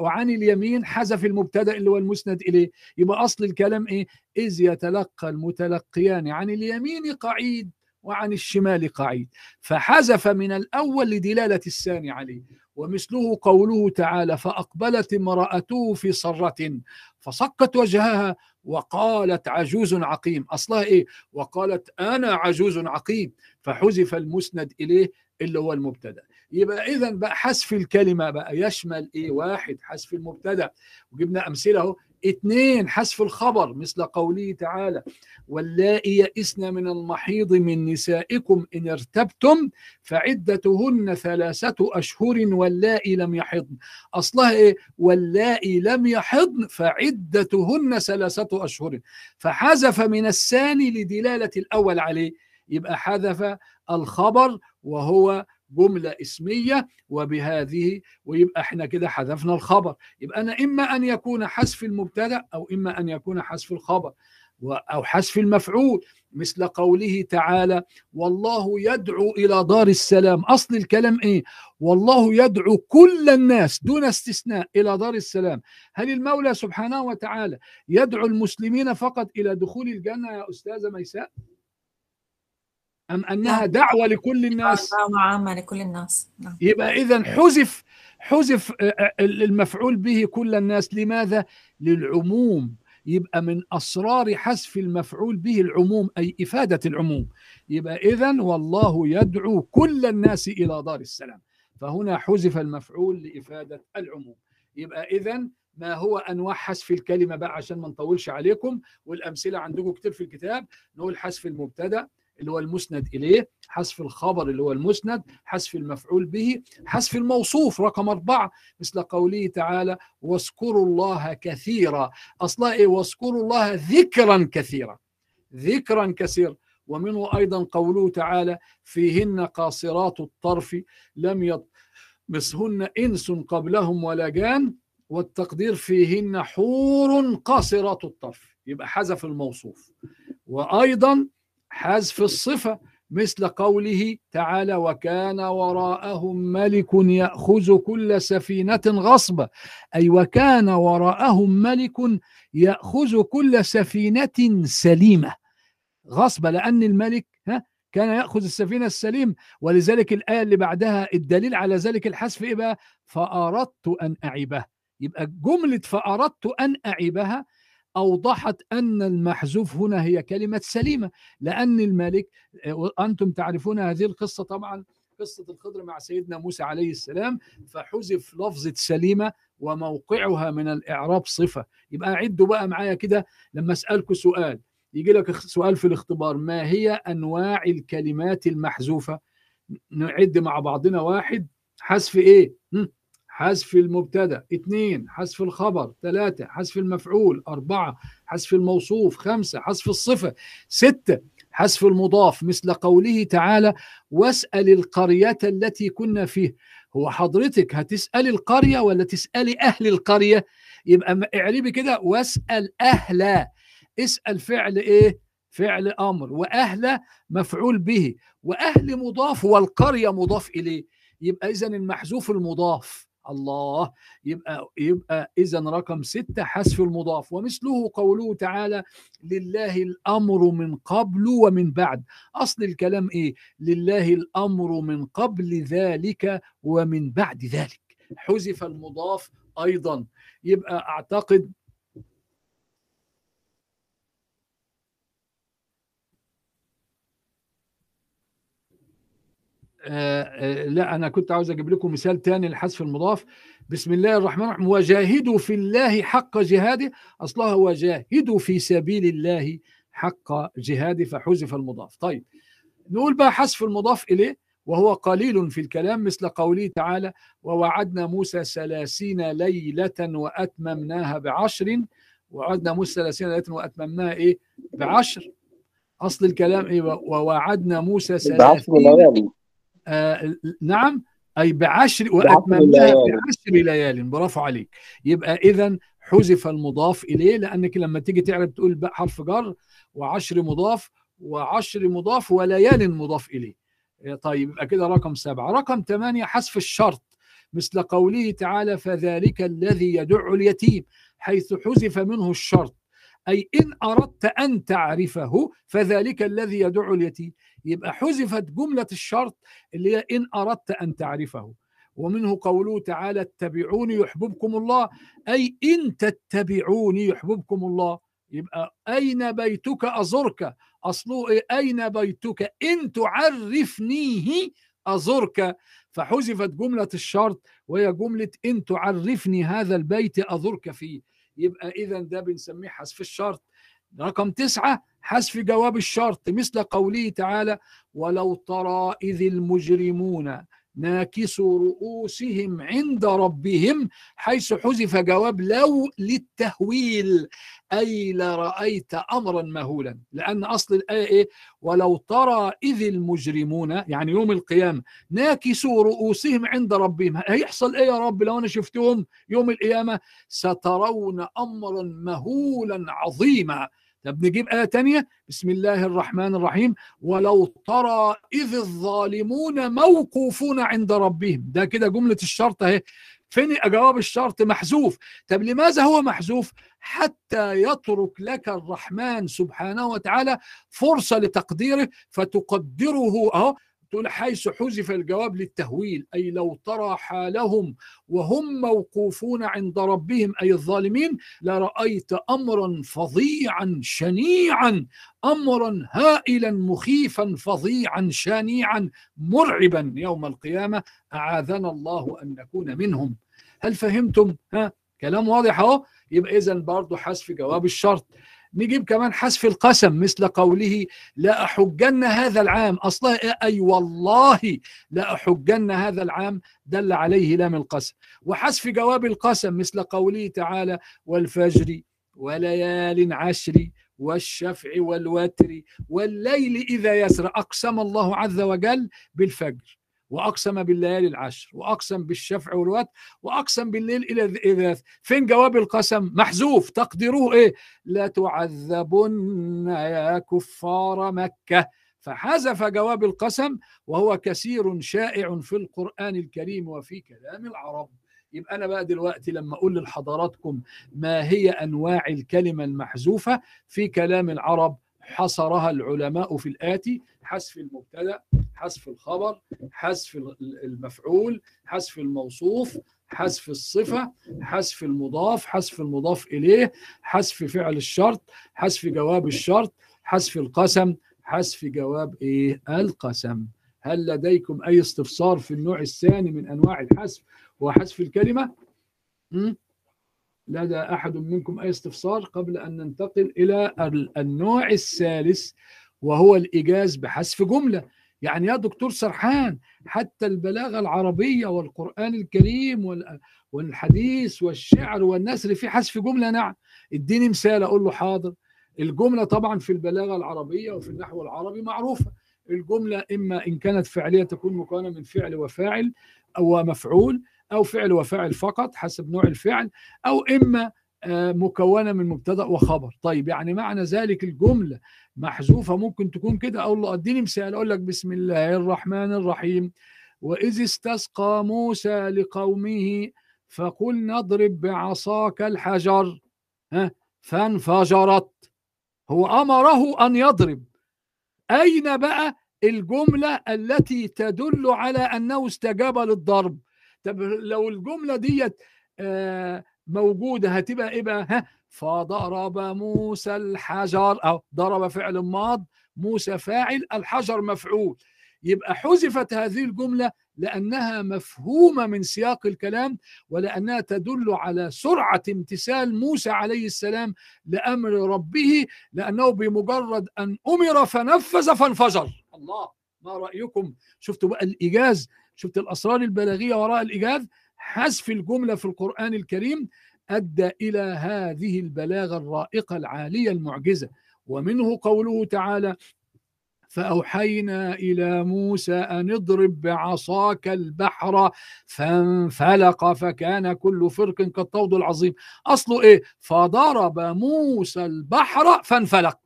وعن اليمين حذف المبتدأ اللي هو المسند إليه. يبقى أصل الكلام إيه؟ إذ يتلقى المتلقيان عن اليمين قعيد وعن الشمال قعيد. فحذف من الأول لدلالة الثاني عليه. ومثله قوله تعالى فأقبلت امرأته في صرة فصكت وجهها وقالت عجوز عقيم. أصلها إيه؟ وقالت أنا عجوز عقيم. فحذف المسند إليه اللي هو المبتدأ. يبقى إذا بقى حذف الكلمة بقى يشمل إيه؟ واحد حذف المبتدأ. وجبنا أمثلة أهو. اثنين حذف الخبر مثل قوله تعالى واللائي يئسن من المحيض من نسائكم إن ارتبتم فعدتهن ثلاثة أشهر واللائي لم يحضن. أصلها إيه؟ واللائي لم يحضن فعدتهن ثلاثة أشهر. فحذف من الثاني لدلالة الأول عليه يبقى حذف الخبر وهو جملة اسمية وبهذه ويبقى إحنا كده حذفنا الخبر. يبقى أنا إما أن يكون حذف المبتدأ أو إما أن يكون حذف الخبر أو حذف المفعول مثل قوله تعالى والله يدعو إلى دار السلام. أصل الكلام إيه؟ والله يدعو كل الناس دون استثناء إلى دار السلام. هل المولى سبحانه وتعالى يدعو المسلمين فقط إلى دخول الجنة يا أستاذة ميساء؟ أم أنها. دعوة لكل الناس. دعوة عامة لكل الناس. نعم. يبقى إذا حذف حذف آه، آه، المفعول به كل الناس. لماذا؟ للعموم. يبقى من أسرار حذف المفعول به العموم أي إفادة العموم. يبقى إذا والله يدعو كل الناس إلى دار السلام. فهنا حذف المفعول لإفادة العموم. يبقى إذا ما هو أنواع حذف الكلمة بقى عشان ما نطولش عليكم والأمثلة عندكم كتير في الكتاب. نقول حذف المبتدأ. اللي هو المسند إليه حذف الخبر اللي هو المسند حذف المفعول به حذف الموصوف رقم أربعة مثل قوله تعالى واذكروا الله كثيرا أصلا إيه؟ واذكروا الله ذكرا كثيرا ذكرا كثيرا. ومنه أيضا قوله تعالى فيهن قاصرات الطرف لم يطمسهن إنس قبلهم ولا جان والتقدير فيهن حور قاصرات الطرف يبقى حذف الموصوف. وأيضا حذف الصفة مثل قوله تعالى وكان وراءهم ملك يأخذ كل سفينة غصبا. أي وكان وراءهم ملك يأخذ كل سفينة سليمة. غصبا لأن الملك ها كان يأخذ السفينة السليم ولذلك الآية اللي بعدها الدليل على ذلك الحذف إيه بقى؟ فأردت أن أعيبها يبقى جملة فأردت أن أعيبها أوضحت أن المحذوف هنا هي كلمة سليمة لأن الملك أنتم تعرفون هذه القصة طبعا قصة الخضر مع سيدنا موسى عليه السلام فحذف لفظة سليمة وموقعها من الإعراب صفة. يبقى عدوا بقى معايا كده لما أسألكم سؤال. يجي لك سؤال في الاختبار ما هي أنواع الكلمات المحذوفة؟ نعد مع بعضنا واحد. حذف إيه؟ حذف المبتدأ اثنين حذف الخبر ثلاثة حذف المفعول أربعة حذف الموصوف خمسة حذف الصفة ستة حذف المضاف مثل قوله تعالى واسأل القرية التي كنا فيه. هو حضرتك هتسأل القرية ولا تسألي أهل القرية؟ يبقى اعربي كده واسأل أهل. اسأل فعل إيه؟ فعل أمر. وأهل مفعول به. وأهل مضاف والقرية مضاف إليه. يبقى إذن المحذوف المضاف. الله. يبقى يبقى اذا رقم ستة حذف المضاف ومثله قوله تعالى لله الأمر من قبل ومن بعد. أصل الكلام إيه؟ لله الأمر من قبل ذلك ومن بعد ذلك. حذف المضاف أيضا. يبقى أعتقد لا أنا كنت عاوز أجيب لكم مثال تاني لحذف المضاف. بسم الله الرحمن الرحيم. وجاهدوا في الله حق جهاده. أصلها وجاهدوا في سبيل الله حق جهاده فحذف المضاف. طيب نقول بقى حذف المضاف إليه وهو قليل في الكلام مثل قوله تعالى ووعدنا موسى ثلاثين ليلة وأتممناها بعشر ووعدنا موسى ثلاثين ليلة وأتممناها إيه؟ بعشر. أصل الكلام إيه؟ ووعدنا موسى ثلاثين آه نعم. أي بعشر وأتممناها بعشر ليال. برافو عليك. يبقى إذا حذف المضاف إليه لأنك لما تيجي تعرف تقول حرف جر وعشر مضاف وعشر مضاف وليال مضاف إليه. طيب يبقى كده رقم سبعة. رقم ثمانية حذف الشرط. مثل قوله تعالى فذلك الذي يدع اليتيم حيث حذف منه الشرط. أي إن أردت أن تعرفه فذلك الذي يدع اليتيم. يبقى حذفت جملة الشرط اللي هي إن أردت أن تعرفه. ومنه قوله تعالى اتبعوني يحببكم الله. أي إن تتبعوني يحببكم الله. يبقى أين بيتك أزرك؟ أصله إيه؟ أين بيتك؟ إن تعرفنيه أزرك. فحذفت جملة الشرط وهي جملة إن تعرفني هذا البيت أزرك فيه. يبقى إذا ده بنسميه حذف الشرط. رقم تسعة حذف جواب الشرط مثل قوله تعالى ولو ترى إذ المجرمون ناكسوا رؤوسهم عند ربهم حيث حذف جواب لو للتهويل أي لرأيت أمرا مهولا. لأن أصل الآية إيه؟ ولو ترى إذ المجرمون يعني يوم القيامة ناكسوا رؤوسهم عند ربهم. هيحصل إيه يا رب لو أنا شفتهم يوم القيامة؟ سترون أمرا مهولا عظيما. طب نجيب آية تانية؟ بسم الله الرحمن الرحيم. ولو ترى إذ الظالمون موقوفون عند ربهم. ده كده جملة الشرط أهي. فين جواب الشرط؟ محذوف. طب لماذا هو محذوف؟ حتى يترك لك الرحمن سبحانه وتعالى فرصة لتقديره فتقدره. أهو. تقول حيث حذف الجواب للتهويل أي لو ترى حالهم وهم موقوفون عند ربهم أي الظالمين لرأيت أمرا فظيعا شنيعا أمرا هائلا مخيفا فظيعا شنيعا مرعبا يوم القيامة أعاذنا الله أن نكون منهم. هل فهمتم؟ ها كلام واضح أهو؟ يبقى إذا برضه حذف جواب الشرط. نجيب كمان حذف القسم مثل قوله لا أحجن هذا العام. أصلا أي والله لا أحجن هذا العام دل عليه لام القسم. وحذف جواب القسم مثل قوله تعالى والفجر وليال عشر والشفع والوتر والليل إذا يسر. أقسم الله عز وجل بالفجر. وأقسم بالليالي العشر وأقسم بالشفع والوتر وأقسم بالليل إلى إذا فين جواب القسم؟ محذوف. تقديره إيه؟ لا تعذبن يا كفار مكة. فحذف جواب القسم وهو كثير شائع في القرآن الكريم وفي كلام العرب. يبقى أنا بقى دلوقتي لما أقول لحضراتكم ما هي أنواع الكلمة المحذوفة في كلام العرب حصرها العلماء في الآتي حذف المبتدأ حذف الخبر حذف المفعول حذف الموصوف حذف الصفة حذف المضاف حذف المضاف إليه حذف فعل الشرط حذف جواب الشرط حذف القسم حذف جواب إيه؟ القسم. هل لديكم أي استفسار في النوع الثاني من أنواع الحذف وحذف الكلمة؟ م? لدى أحد منكم أي استفسار قبل أن ننتقل إلى النوع الثالث وهو الإيجاز بحذف جملة. يعني يا دكتور سرحان حتى البلاغة العربية والقرآن الكريم والحديث والشعر والنثر في حذف جملة نعم. اديني مثال أقول له حاضر. الجملة طبعا في البلاغة العربية وفي النحو العربي معروفة. الجملة إما إن كانت فعلية تكون مكونة من فعل وفاعل أو مفعول أو فعل وفاعل فقط حسب نوع الفعل أو إما مكونة من مبتدأ وخبر. طيب يعني معنى ذلك الجملة محذوفة ممكن تكون كده؟ أقول له أديني مثال أقول لك بسم الله الرحمن الرحيم. وإذ استسقى موسى لقومه فقل نضرب بعصاك الحجر. ها؟ فانفجرت. هو أمره أن يضرب. أين بقى الجملة التي تدل على أنه استجاب للضرب؟ طب لو الجملة ديت موجودة هتبقى إيه بقى؟ ها؟ فضرب موسى الحجر أو ضرب فعل ماض موسى فاعل الحجر مفعول. يبقى حذفت هذه الجملة لأنها مفهومة من سياق الكلام ولأنها تدل على سرعة امتثال موسى عليه السلام لأمر ربه لأنه بمجرد أن أمر فنفذ فانفجر. الله ما رأيكم؟ شفتوا بقى الإيجاز؟ شفت الأسرار البلاغية وراء الإيجاز؟ حذف الجملة في القرآن الكريم أدى إلى هذه البلاغة الرائقة العالية المعجزة. ومنه قوله تعالى فأوحينا إلى موسى أن اضرب بعصاك البحر فانفلق فكان كل فرق كالطود العظيم. أصله إيه؟ فضرب موسى البحر فانفلق.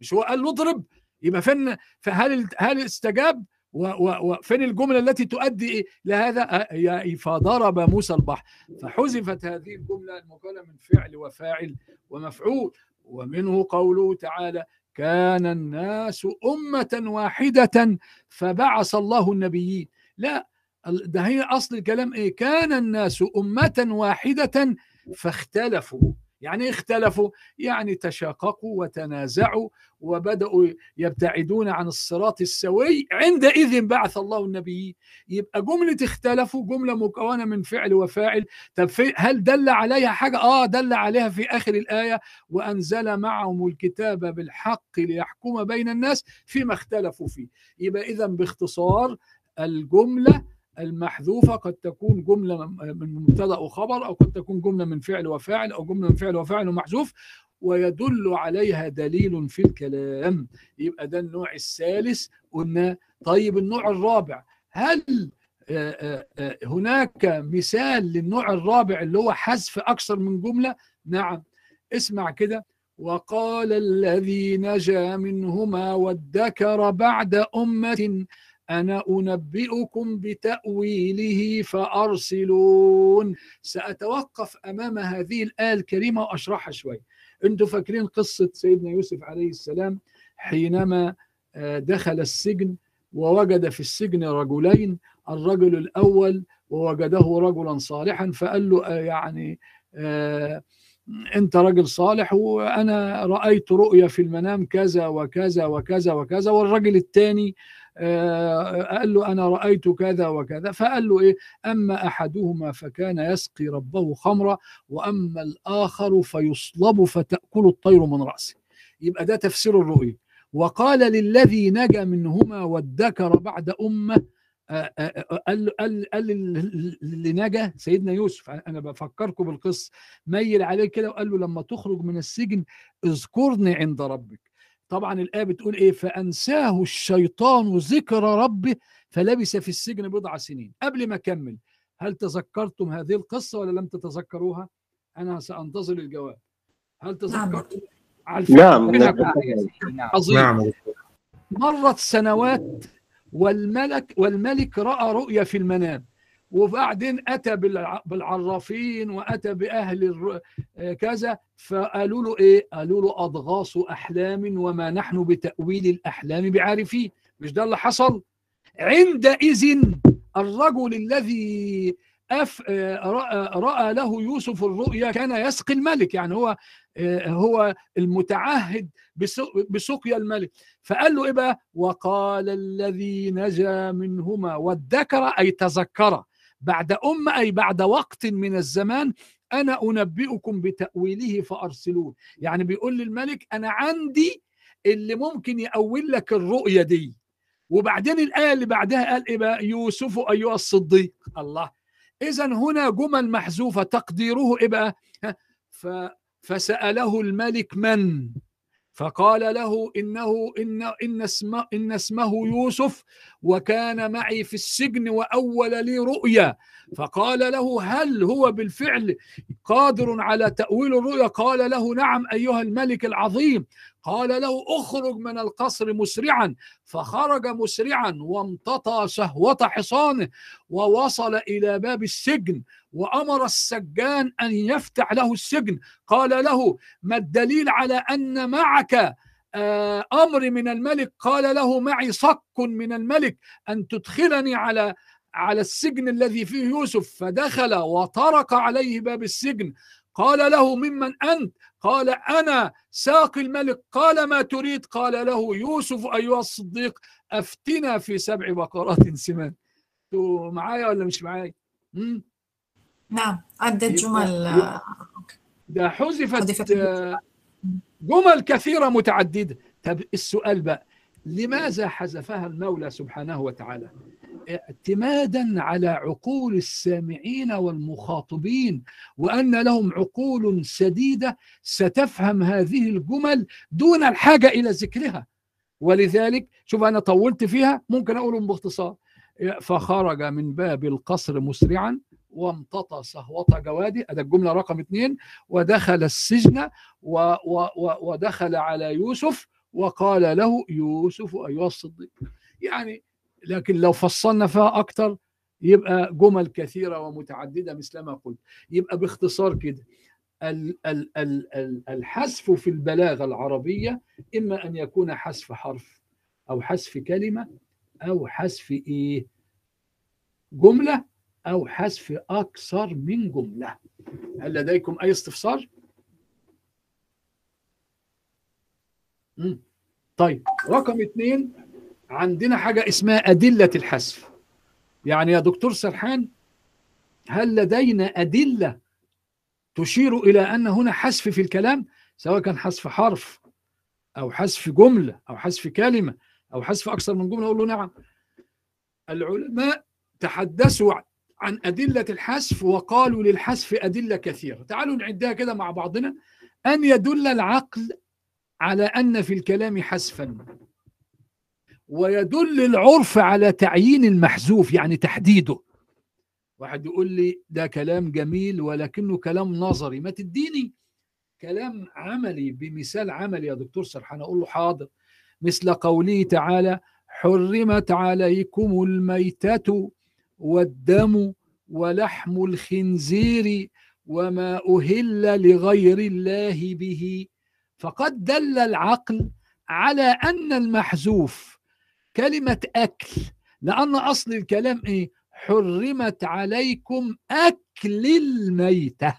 مش هو قال له اضرب؟ يبقى فين؟ فهل هل استجاب؟ وفين الجملة التي تؤدي لهذا فضرب موسى البحر فحذفت هذه الجملة المكونة من فعل وفاعل ومفعول ومنه قوله تعالى كان الناس أمة واحدة فبعث الله النبيين لا ده هي أصل الكلام إيه؟ كان الناس أمة واحدة فاختلفوا يعني اختلفوا يعني تشاققوا وتنازعوا وبدأوا يبتعدون عن الصراط السوي. عندئذ بعث الله النبيين يبقى جملة اختلفوا جملة مكونة من فعل وفاعل. طب هل دل عليها حاجة؟ آه دل عليها في آخر الآية. وأنزل معهم الكتاب بالحق ليحكم بين الناس فيما اختلفوا فيه. يبقى إذا باختصار الجملة المحذوفة قد تكون جملة من مبتدأ وخبر أو قد تكون جملة من فعل وفاعل أو جملة من فعل وفاعل ومحذوف ويدل عليها دليل في الكلام. يبقى ده النوع الثالث قلنا طيب النوع الرابع. هل هناك مثال للنوع الرابع اللي هو حذف أكثر من جملة؟ نعم. اسمع كده. وقال الذي نجا منهما وادكر بعد أمة أنا أنبئكم بتأويله فأرسلون. سأتوقف أمام هذه الآية الكريمة وأشرحها شوي. أنتم فاكرين قصة سيدنا يوسف عليه السلام؟ حينما دخل السجن ووجد في السجن رجلين الرجل الأول ووجده رجلا صالحا فقال له يعني آه أنت رجل صالح وأنا رأيت رؤيا في المنام كذا وكذا وكذا وكذا والرجل الثاني قال له أنا رأيت كذا وكذا. فقال له إيه؟ أما أحدهما فكان يسقي ربه خمرا وأما الآخر فيصلب فتأكل الطير من رأسه. يبقى ده تفسير الرؤيا وقال للذي نجا منهما وادكر بعد أمة آه، آه، آه، قال قال قال لل- اللي نجا سيدنا يوسف. أنا بفكركم بالقصة. ميل عليه كده وقال له لما تخرج من السجن اذكرني عند ربك. طبعا الآية بتقول إيه؟ فأنساه الشيطان ذكر ربه فلبث في السجن بضع سنين. قبل ما أكمل هل تذكرتم هذه القصة ولا لم تتذكروها؟ أنا سأنتظر الجواب. هل تذكرتم؟ على الفعل نعم. نعم. نعم. عظيم. نعم. مرت سنوات والملك والملك رأى رؤيا في المنام. وبعدين أتى بالع- بالعرافين وأتى بأهل الر- آه كذا. فقالوا له إيه؟ قالوا له أضغاث أحلام وما نحن بتأويل الأحلام بعارفين. مش ده اللي حصل؟ عندئذ الرجل الذي أف آه، رأى, رأى له يوسف الرؤيا كان يسقي الملك. يعني هو آه، هو المتعهد بسق- بسقيا الملك. فقال له إيه بقى؟ وقال الذي نجا منهما وادكر أي تذكر. بعد أم أي بعد وقت من الزمان أنا أنبئكم بتأويله فأرسلون يعني بيقول للملك أنا عندي اللي ممكن يأول لك الرؤية دي. وبعدين الآية اللي بعدها قال إيه بقى؟ يوسف أيها الصديق. الله. إذا هنا جمل محذوفة. تقديره إيه بقى؟ فسأله الملك من؟ فقال له إنه إن إن اسمه إن اسمه يوسف. وكان معي في السجن وأول لي رؤيا. فقال له هل هو بالفعل قادر على تأويل الرؤيا؟ قال له نعم أيها الملك العظيم. قال له اخرج من القصر مسرعا. فخرج مسرعا وامتطى شهوة حصانه ووصل إلى باب السجن وأمر السجان أن يفتح له السجن. قال له ما الدليل على أن معك آه، أمر من الملك قال له معي صك من الملك أن تدخلني على على السجن الذي فيه يوسف. فدخل وطرق عليه باب السجن. قال له ممن أنت؟ قال أنا ساقي الملك. قال ما تريد؟ قال له يوسف أيها الصديق أفتنا في سبع بقرات سمان. أنتوا معايا ولا مش معايا؟ نعم عدة جمل يبقى- ده حذفت حذفت. آه، جمل كثيرة متعددة. طب السؤال بقى لماذا حذفها المولى سبحانه وتعالى؟ اعتمادا على عقول السامعين والمخاطبين وأن لهم عقول سديدة ستفهم هذه الجمل دون الحاجة إلى ذكرها. ولذلك شوف أنا طولت فيها ممكن أقولهم باختصار. فخرج من باب القصر مسرعا وامتطى صهوة جواده هذا الجملة رقم اثنين ودخل السجن و و و ودخل على يوسف وقال له يوسف أيها الصديق. يعني لكن لو فصلنا فيها أكتر يبقى جمل كثيرة ومتعددة مثلما قلت. يبقى باختصار كده ال- ال- ال- ال- الحذف في البلاغة العربية إما أن يكون حذف حرف أو حذف كلمة أو حذف إيه؟ جملة أو حذف أكثر من جملة هل لديكم أي استفسار؟ مم. طيب رقم اثنين عندنا حاجة اسمها أدلة الحذف يعني يا دكتور سرحان هل لدينا أدلة تشير إلى أن هنا حذف في الكلام سواء كان حذف حرف أو حذف جملة أو حذف كلمة أو حذف أكثر من جملة أقول له نعم العلماء تحدثوا عن أدلة الحذف وقالوا للحذف أدلة كثيرة. تعالوا نعدها كده مع بعضنا. أن يدل العقل على أن في الكلام حذفا. ويدل العرف على تعيين المحذوف يعني تحديده. واحد يقول لي ده كلام جميل ولكنه كلام نظري. ما تديني كلام عملي بمثال عملي يا دكتور سرحان. أقول له حاضر. مثل قوله تعالى حرمت عليكم الميتة والدم ولحم الخنزير وما أهل لغير الله به. فقد دل العقل على أن المحذوف كلمة أكل لأن أصل الكلام إيه؟ حرمت عليكم أكل الميتة.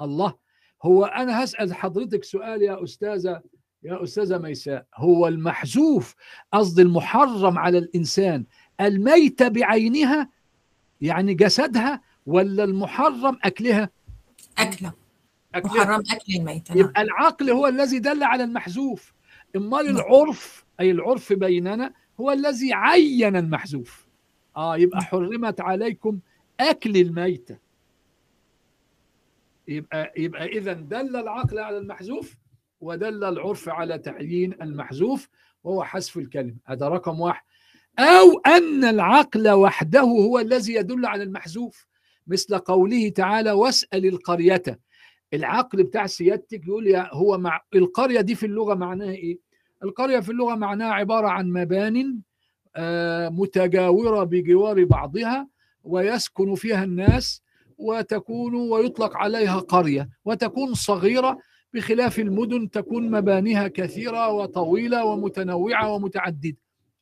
الله هو أنا هسأل حضرتك سؤال يا أستاذة يا أستاذة ميساء هو المحذوف قصد المحرم على الإنسان الميتة بعينها يعني جسدها ولا المحرم أكلها؟ أكلة. أكلها. محرم أكل الميتة نعم. يبقى العقل هو الذي دل على المحذوف. أمال نعم. العرف أي العرف بيننا هو الذي عين المحذوف. آه يبقى نعم. حرمت عليكم أكل الميتة. يبقى يبقى إذا دل العقل على المحذوف ودل العرف على تعيين المحذوف وهو حذف الكلمة. هذا رقم واحد. أو أن العقل وحده هو الذي يدل على المحذوف مثل قوله تعالى واسأل القرية العقل بتاع سيادتك يقول هو مع القرية دي في اللغة معناها إيه؟ القرية في اللغة معناها عبارة عن مبان آه، متجاورة بجوار بعضها ويسكن فيها الناس وتكون ويطلق عليها قرية وتكون صغيرة بخلاف المدن تكون مبانيها كثيرة وطويلة ومتنوعة ومتعددة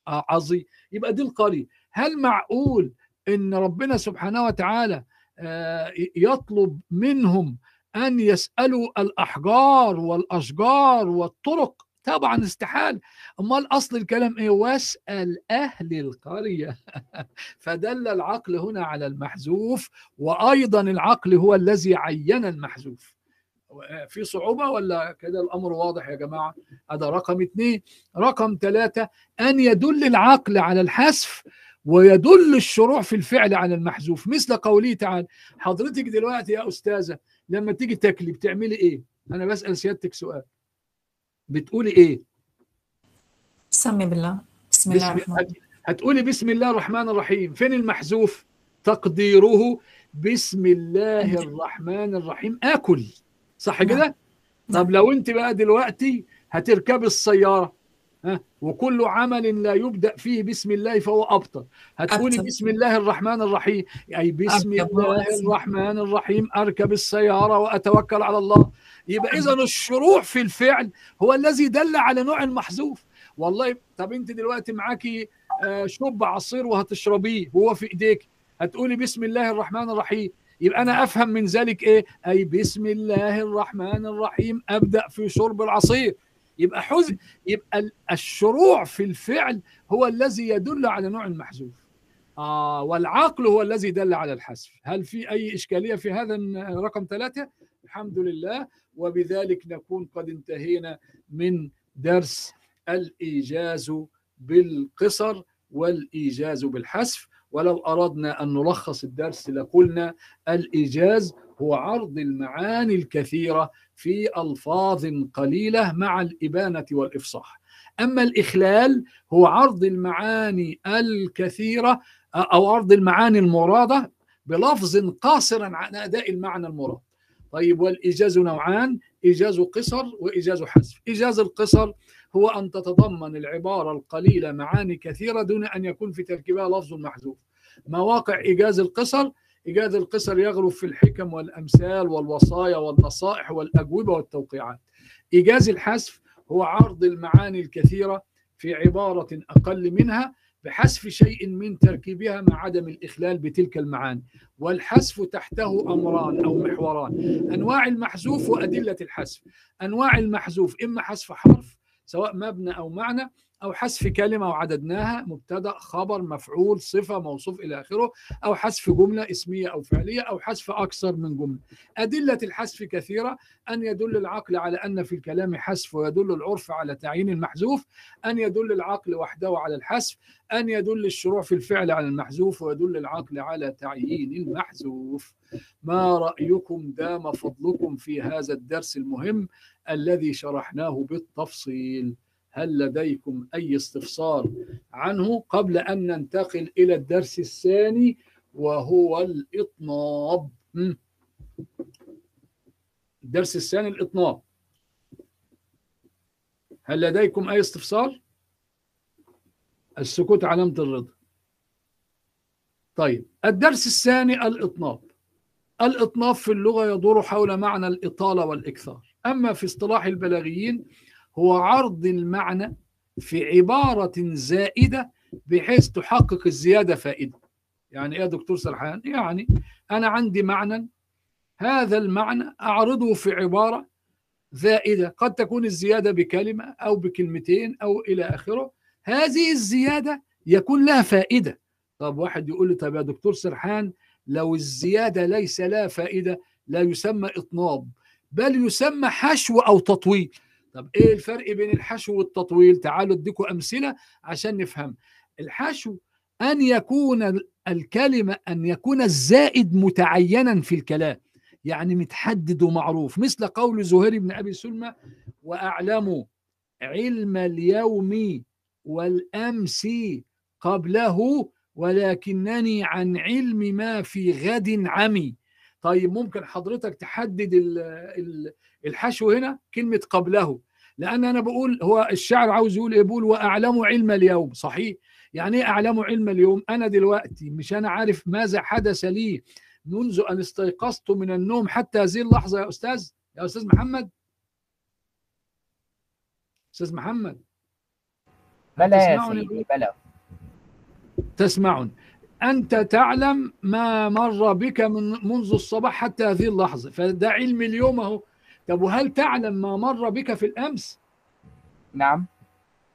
عظيم. يبقى دي القرية. هل معقول إن ربنا سبحانه وتعالى آه، يطلب منهم أن يسألوا الأحجار والأشجار والطرق؟ طبعا استحال أمال أصل الكلام إيه؟ واسأل أهل القرية. [laughs] فدل العقل هنا على المحذوف وأيضا العقل هو الذي عين المحذوف. في صعوبة ولا كده الأمر واضح يا جماعة؟ هذا رقم اثنين. رقم ثلاثة أن يدل العقل على الحذف ويدل الشروع في الفعل على المحذوف. مثل قوله تعالى حضرتك دلوقتي يا أستاذة لما تيجي تاكلي بتعملي إيه؟ أنا بسأل سيادتك سؤال. بتقولي إيه؟ سمي بالله بسم الله الرحمن الرحيم هتقولي بسم الله الرحمن الرحيم. فين المحذوف؟ تقديره. بسم الله الرحمن الرحيم. آكل. صح نعم. كده؟ طب لو انت بقى دلوقتي هتركبي السيارة ها وكل عمل لا يبدأ فيه بسم الله فهو أبطل. هتقولي أبطل. بسم الله الرحمن الرحيم. أي بسم أركب الله. الرحمن الرحيم أركب السيارة وأتوكل على الله. يبقى إذا الشروع في الفعل هو الذي دل على نوع المحذوف والله طب انت دلوقتي معاكي آه، شوب عصير وهتشربيه وهو في إيديك هتقولي بسم الله الرحمن الرحيم. يبقى أنا أفهم من ذلك إيه؟ أي بسم الله الرحمن الرحيم أبدأ في شرب العصير. يبقى حزن يبقى ال- الشروع في الفعل هو الذي يدل على نوع المحذوف. آه والعقل هو الذي دل على الحذف. هل في أي إشكالية في هذا رقم ثلاثة؟ الحمد لله. وبذلك نكون قد انتهينا من درس الإيجاز بالقصر والإيجاز بالحذف. ولو أردنا أن نلخص الدرس لقلنا الإيجاز هو عرض المعاني الكثيرة في ألفاظ قليلة مع الإبانة والإفصاح. أما الإخلال هو عرض المعاني الكثيرة أو عرض المعاني المرادة بلفظ قاصر عن أداء المعنى المراد. طيب والإيجاز نوعان إيجاز قصر وإيجاز حذف. إيجاز القصر هو أن تتضمن العبارة القليلة معاني كثيرة دون أن يكون في تركيبها لفظ محذوف. مواقع إيجاز القصر إيجاز القصر يغلب في الحكم والأمثال والوصايا والنصائح والأجوبة والتوقيعات. إيجاز الحذف هو عرض المعاني الكثيرة في عبارة أقل منها بحذف شيء من تركيبها مع عدم الإخلال بتلك المعاني. والحذف تحته أمران أو محوران أنواع المحذوف وأدلة الحذف. أنواع المحذوف إما حذف حرف سواء مبنى أو معنى أو حذف كلمة وعددناها مبتدأ خبر مفعول صفة موصوف إلى آخره أو حذف جملة اسمية أو فعلية أو حذف أكثر من جملة. أدلة الحذف كثيرة أن يدل العقل على أن في الكلام حذف ويدل العرف على تعيين المحذوف أن يدل العقل وحده على الحذف أن يدل الشروع في الفعل على المحذوف ويدل العقل على تعيين المحذوف. ما رأيكم دام فضلكم في هذا الدرس المهم الذي شرحناه بالتفصيل؟ هل لديكم أي استفسار عنه قبل أن ننتقل إلى الدرس الثاني وهو الإطناب؟ م. الدرس الثاني الإطناب. هل لديكم أي استفسار؟ السكوت علامة الرضا. طيب الدرس الثاني الإطناب. الإطناب في اللغة يدور حول معنى الإطالة والإكثار. أما في اصطلاح البلاغيين هو عرض المعنى في عبارة زائدة بحيث تحقق الزيادة فائدة. يعني إيه يا دكتور سرحان؟ يعني أنا عندي معنى هذا المعنى أعرضه في عبارة زائدة. قد تكون الزيادة بكلمة أو بكلمتين أو إلى آخره. هذه الزيادة يكون لها فائدة. طب واحد يقول لي طب يا دكتور سرحان لو الزيادة ليس لها فائدة لا يسمى إطناب بل يسمى حشو أو تطويل. طب إيه الفرق بين الحشو والتطويل؟ تعالوا اديكم أمثلة عشان نفهم. الحشو أن يكون ال- الكلمة أن يكون الزائد متعينا في الكلام يعني متحدد ومعروف مثل قول زهير بن أبي سلمى وأعلم علم اليوم والأمس قبله ولكنني عن علم ما في غد عمي. طيب ممكن حضرتك تحدد ال- ال- الحشو هنا كلمة قبله. لأن أنا بقول هو الشاعر عاوز يقول إيه؟ بيقول وأعلم علم اليوم. صحيح. يعني إيه أعلم علم اليوم؟ أنا دلوقتي مش أنا عارف ماذا حدث لي منذ أن استيقظت من النوم حتى هذه اللحظة يا أستاذ؟ يا أستاذ محمد؟ أستاذ محمد؟ بلى يا سيدي بلى تسمعون. أنت تعلم ما مر بك من منذ الصباح حتى هذه اللحظة فده علم اليوم أهو طب وهل تعلم ما مر بك في الأمس؟ نعم.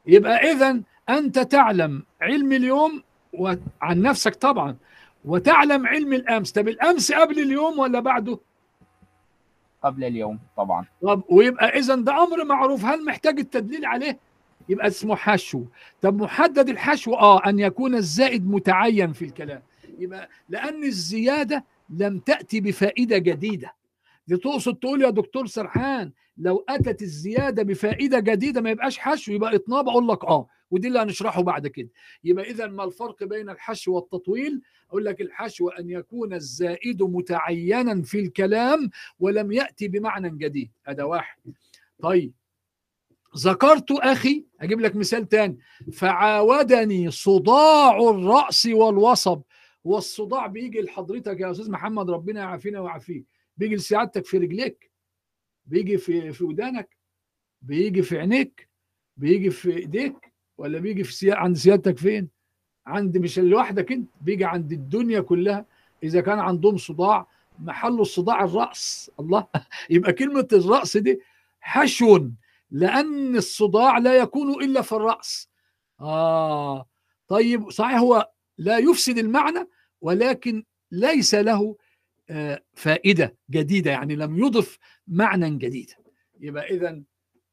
يبقى إذا أنت تعلم علم اليوم وعن نفسك طبعا وتعلم علم الأمس. طب الأمس قبل اليوم ولا بعده؟ قبل اليوم طبعا. طب ويبقى إذا ده أمر معروف. هل محتاج التدليل عليه؟ يبقى اسمه حشو. طب محدد الحشو آه أن يكون الزائد متعين في الكلام. يبقى لأن الزيادة لم تأتي بفائدة جديدة. دي تقصد تقول يا دكتور سرحان لو أتت الزيادة بفائدة جديدة ما يبقاش حشو يبقى إطناب أقول لك آه. ودي اللي هنشرحه بعد كده. يبقى إذا ما الفرق بين الحشو والتطويل؟ أقول لك الحشو أن يكون الزائد متعينا في الكلام ولم يأتي بمعنى جديد. هذا واحد. طيب. ذكرت أخي أجيب لك مثال تاني. فعاودني صداع الرأس والوصب هو الصداع بيجي لحضرتك يا أستاذ محمد ربنا يعافينا ويعافيك. بيجي لسعادتك في رجليك بيجي في في ودانك بيجي في عينيك بيجي في إيديك ولا بيجي في سيا... عند سيادتك فين؟ عند مش لوحدك أنت بيجي عند الدنيا كلها. إذا كان عندهم صداع محل الصداع الرأس الله [laughs] يبقى كلمة الرأس دي حشو. لأن الصداع لا يكون إلا في الرأس. آه. طيب صحيح هو لا يفسد المعنى ولكن ليس له آه فائدة جديدة يعني لم يضف معنى جديدا يبقى إذا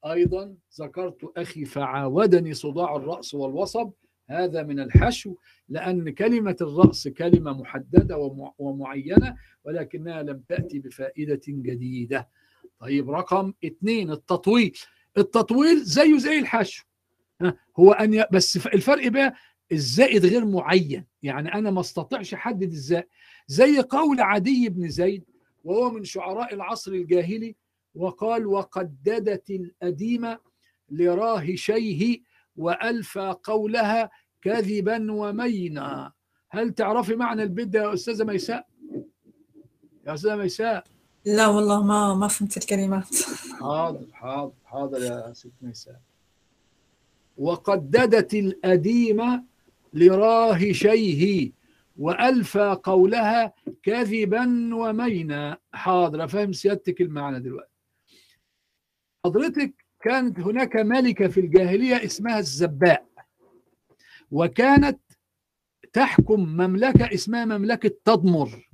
أيضا ذكرت أخي فعاودني صداع الرأس والوصب. هذا من الحشو لأن كلمة الرأس كلمة محددة ومع- ومعينة ولكنها لم تأتي بفائدة جديدة. طيب رقم اثنين التطويل. التطويل زيه زي الحشو. هو أن ي... بس الفرق بقى الزائد غير معين. يعني أنا ما استطيعش أحدد الزائد زي قول عدي بن زيد وهو من شعراء العصر الجاهلي وقال وقددت الأديمة لراهشيه وألفى قولها كذبا ومينا. هل تعرفي معنى البيت ده يا أستاذة ميساء؟ يا أستاذة ميساء؟ لا والله ما ما فهمت الكلمات. حاضر حاضر حاضر يا ست ميساء وقددت الأديمة لراهشيه وألفى قولها كذبا ومينا. حاضر فهم سيادتك المعنى دلوقتي. حضرتك كانت هناك ملكة في الجاهلية اسمها الزباء وكانت تحكم مملكة اسمها مملكة تضمر.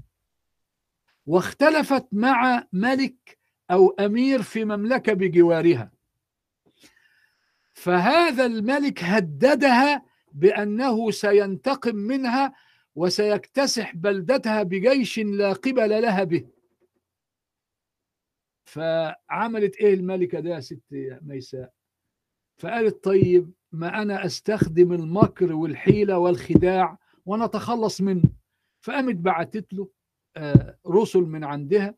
واختلفت مع ملك أو أمير في مملكة بجوارها. فهذا الملك هددها بأنه سينتقم منها وسيكتسح بلدتها بجيش لا قبل لها به. فعملت إيه الملكة ده يا ست ميساء؟ فقالت طيب ما أنا أستخدم المكر والحيلة والخداع ونتخلص منه. فقامت بعتت له رسل من عندها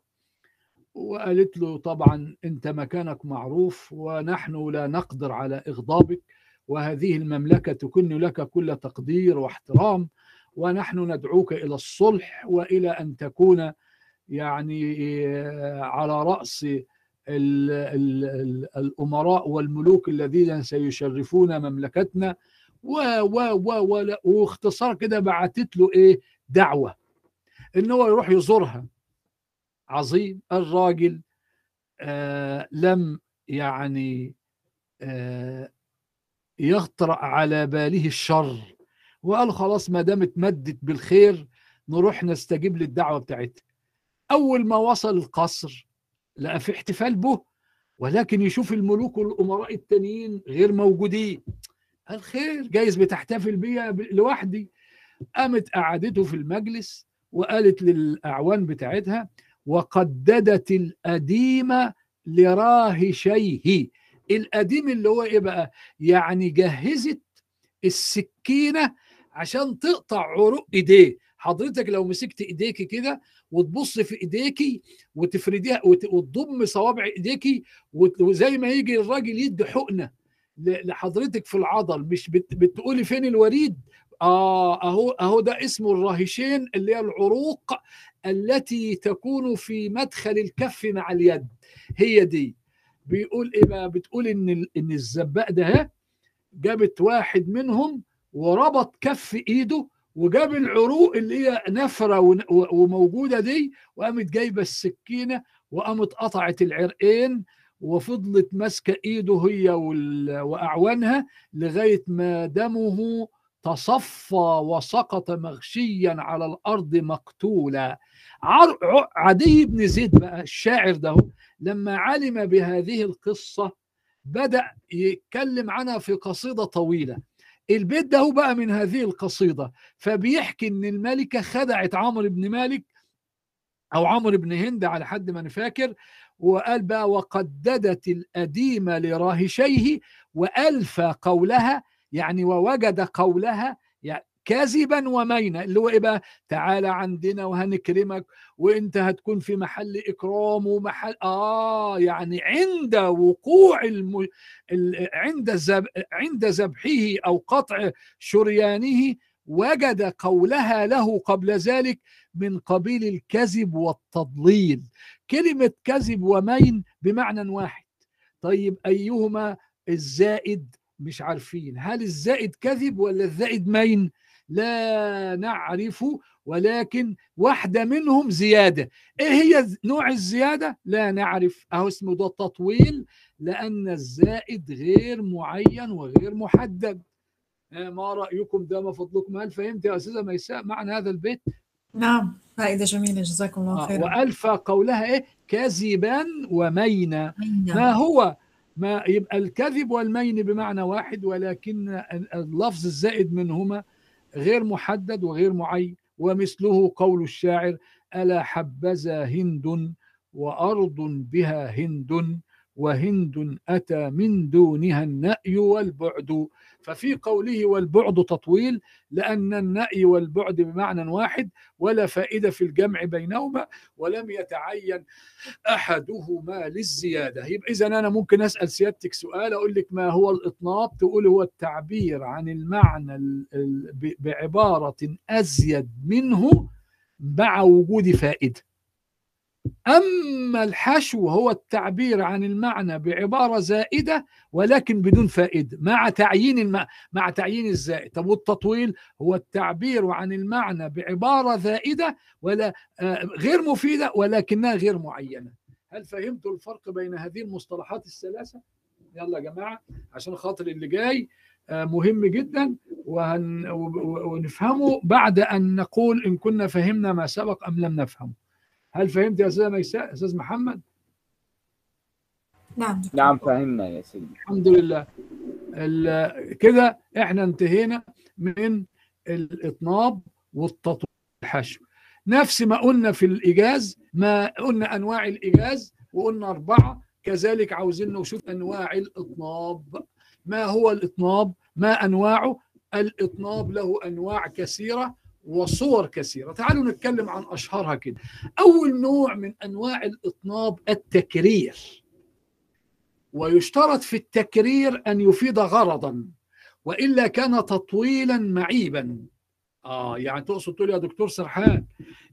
وقالت له طبعا أنت مكانك معروف ونحن لا نقدر على إغضابك وهذه المملكة تكن لك كل تقدير واحترام ونحن ندعوك إلى الصلح وإلى أن تكون يعني على رأس ال ال ال الأمراء والملوك الذين سيشرفون مملكتنا و و و واختصار كده بعتت له إيه؟ دعوة. إن هو يروح يزورها. عظيم. الراجل آه لم يعني آه يخطر على باله الشر. وقال خلاص ما دام اتمدت بالخير نروح نستجيب للدعوة بتاعتها. أول ما وصل القصر لقى في احتفال به ولكن يشوف الملوك والأمراء التانيين غير موجودين. قال خير جايز بتحتفل بيا لوحدي. قامت قعدته في المجلس. وقالت للأعوان بتاعتها وقددت الأديم لراهشيه. القديم اللي هو إيه بقى؟ يعني جهزت السكينة عشان تقطع عروق إيديه. حضرتك لو مسكت ايديكي كده وتبص في ايديكي وتفرديها وت- وتضم صوابع ايديكي وزي ما يجي الراجل يدي حقنة لحضرتك في العضل مش بت- بتقولي فين الوريد؟ آه أهو أهو ده اسمه الراهشين اللي هي العروق التي تكون في مدخل الكف مع اليد. هي دي. بيقول إيه بقى؟ بتقول ال- إن الزباق ده جابت واحد منهم وربط كف إيده وجاب العروق اللي هي نفرة ون- و- وموجودة دي وقامت جايبة السكينة وقامت قطعت العرقين وفضلت ماسكة إيده هي وأعوانها لغاية ما دمه تصفى وسقط مغشيا على الأرض مقتولا. عدي بن زيد بقى الشاعر ده لما علم بهذه القصة بدأ يتكلم عنها في قصيدة طويلة. البيت ده بقى من هذه القصيدة فبيحكي إن الملكة خدعت عمرو بن مالك أو عمرو بن هند على حد ما أنا فاكر وقال بقى وقددت الأديم لراهشيه وألفى قولها يعني ووجد قولها يعني كذبا ومينا اللي هو إيه بقى؟ تعالى عندنا وهنكرمك وإنت هتكون في محل إكرام ومحل آه يعني عند وقوع الم... ال... عند زب... عند ذبحه أو قطع شريانه وجد قولها له قبل ذلك من قبيل الكذب والتضليل. كلمة كذب ومين بمعنى واحد. طيب أيهما الزائد؟ مش عارفين. هل الزائد كذب ولا الزائد مين؟ لا نعرف ولكن واحدة منهم زيادة. إيه هي نوع الزيادة؟ لا نعرف. أهو اسمه ده تطويل لأن الزائد غير معين وغير محدد. ما رأيكم؟ ده ما فضلكم. هل فهمت يا أستاذة ميساء معنى هذا البيت؟ نعم. فائدة جميلة. جزاكم الله آه خيرا. وألفى قولها إيه؟ كذبا ومينا؟ ما هو ما يبقى الكذب والمين بمعنى واحد ولكن اللفظ الزائد منهما غير محدد وغير معين ومثله قول الشاعر ألا حبذا هند وأرض بها هند وهند أتى من دونها النأي والبعد. ففي قوله والبعد تطويل لأن النأي والبعد بمعنى واحد ولا فائدة في الجمع بينهما ولم يتعين أحدهما للزيادة. يبقى إذا أنا ممكن أسأل سيادتك سؤال أقول لك ما هو الإطناب تقول هو التعبير عن المعنى بعبارة أزيد منه مع وجود فائدة. أما الحشو هو التعبير عن المعنى بعبارة زائدة ولكن بدون فائدة مع تعيين الم... مع تعيين الزائد. طب والتطويل هو التعبير عن المعنى بعبارة زائدة ولا آه، غير مفيدة ولكنها غير معينة. هل فهمتوا الفرق بين هذه المصطلحات الثلاثة؟ يلا يا جماعة عشان خاطر اللي جاي آه، مهم جدا ونفهمه بعد أن نقول إن كنا فهمنا ما سبق أم لم نفهم هل فهمت يا أستاذ ميساء أستاذ محمد؟ نعم. نعم فهمنا يا سيدي. الحمد لله. ال- كده إحنا انتهينا من الإطناب والتطويل. الحشو نفس ما قلنا في الإيجاز ما قلنا أنواع الإيجاز وقلنا أربعة كذلك عاوزين نشوف أنواع الإطناب. ما هو الإطناب؟ ما أنواعه؟ الإطناب له أنواع كثيرة. وصور كثيرة. تعالوا نتكلم عن اشهرها كده. أول نوع من أنواع الإطناب التكرير. ويشترط في التكرير أن يفيد غرضا وإلا كان تطويلا معيبا. آه يعني تقصد تقول يا دكتور سرحان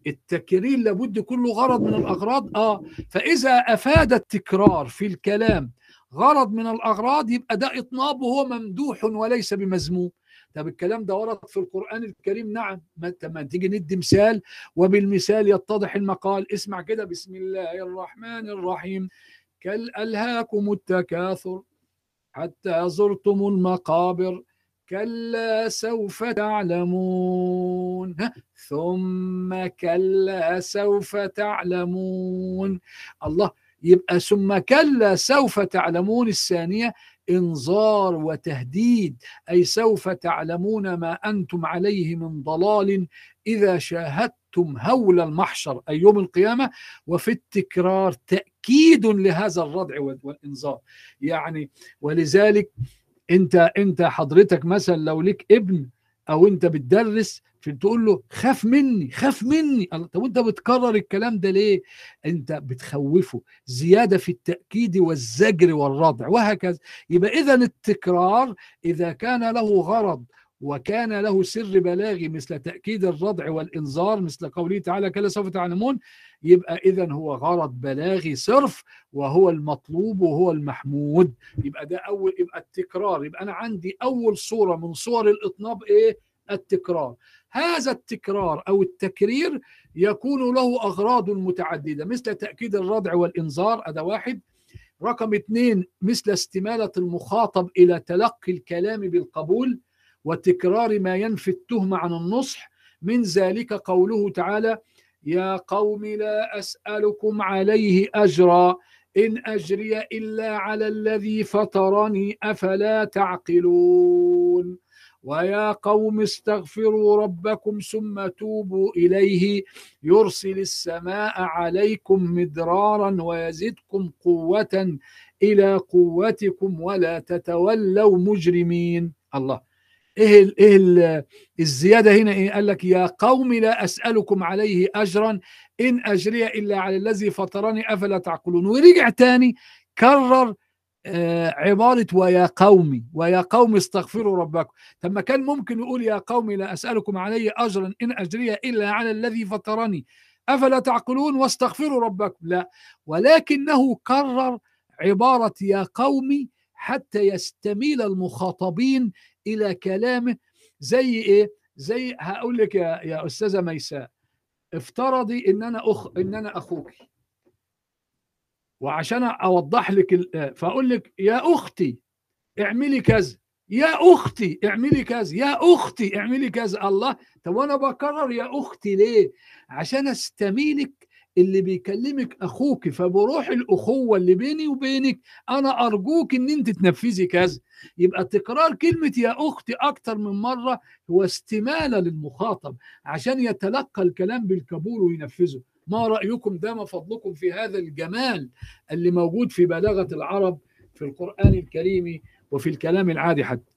التكرير لابد له غرض من الأغراض. آه فإذا أفاد التكرار في الكلام غرض من الأغراض يبقى ده إطناب وهو ممدوح وليس بمذموم طب الكلام ده ورد في القرآن الكريم نعم. ما تيجي ندي مثال وبالمثال يتضح المقال. اسمع كده بسم الله الرحمن الرحيم. كل ألهاكم التكاثر حتى زرتم المقابر كلا سوف تعلمون؟ ثم كلا سوف تعلمون. الله يبقى ثم كلا سوف تعلمون الثانية انذار وتهديد أي سوف تعلمون ما أنتم عليه من ضلال إذا شاهدتم هول المحشر أي يوم القيامة. وفي التكرار تأكيد لهذا الردع والإنذار يعني ولذلك أنت أنت حضرتك مثلا لو ليك ابن أو أنت بتدرس في تقول له خاف مني خاف مني. طب انت بتكرر الكلام ده ليه؟ أنت بتخوفه زيادة في التأكيد والزجر والردع وهكذا. يبقى اذا التكرار إذا كان له غرض وكان له سر بلاغي مثل تأكيد الردع والإنذار مثل قوله تعالى كلا سوف تعلمون يبقى اذا هو غرض بلاغي صرف وهو المطلوب وهو المحمود. يبقى ده أول يبقى التكرار. يبقى أنا عندي أول صورة من صور الإطناب إيه؟ التكرار. هذا التكرار أو التكرير يكون له أغراض متعددة مثل تأكيد الردع والإنذار هذا واحد. رقم اثنين مثل استمالة المخاطب إلى تلقي الكلام بالقبول. وتكرار ما ينفي التهمه عن النصح. من ذلك قوله تعالى يا قوم لا أسألكم عليه أجرا إن أجري إلا على الذي فطرني أفلا تعقلون؟ ويا قوم استغفروا ربكم ثم توبوا إليه يرسل السماء عليكم مدرارا ويزدكم قوة إلى قوتكم ولا تتولوا مجرمين. الله. إيه ال إيه ال الزيادة هنا؟ إيه؟ قال لك يا قوم لا أسألكم عليه أجرا إن أجري إلا على الذي فطرني أفلا تعقلون؟ ورجع تاني كرر آه عبارة ويا قومي ويا قوم استغفروا ربكم. طب ما كان ممكن يقول يا قوم لا أسألكم عليه أجرا إن أجري إلا على الذي فطرني أفلا تعقلون واستغفروا ربكم؟ لا. ولكنه كرر عبارة يا قومي حتى يستميل المخاطبين إلى كلامه. زي إيه؟ زي هقول لك يا يا أستاذة ميساء افترضي إن أنا اخ إن أنا أخوك وعشان أوضح لك. فأقول لك يا أختي اعملي كذا يا أختي اعملي كذا يا أختي اعملي كذا. الله طب وأنا بكرر يا أختي ليه؟ عشان أستميلك اللي بيكلمك أخوك فبروح الأخوة اللي بيني وبينك أنا أرجوك إن أنت تنفذي كذا. يبقى تكرار كلمة يا أختي أكتر من مرة هو استمالة للمخاطب عشان يتلقى الكلام بالقبول وينفذه. ما رأيكم ده ما فضلكم في هذا الجمال اللي موجود في بلاغة العرب في القرآن الكريم وفي الكلام العادي حتى.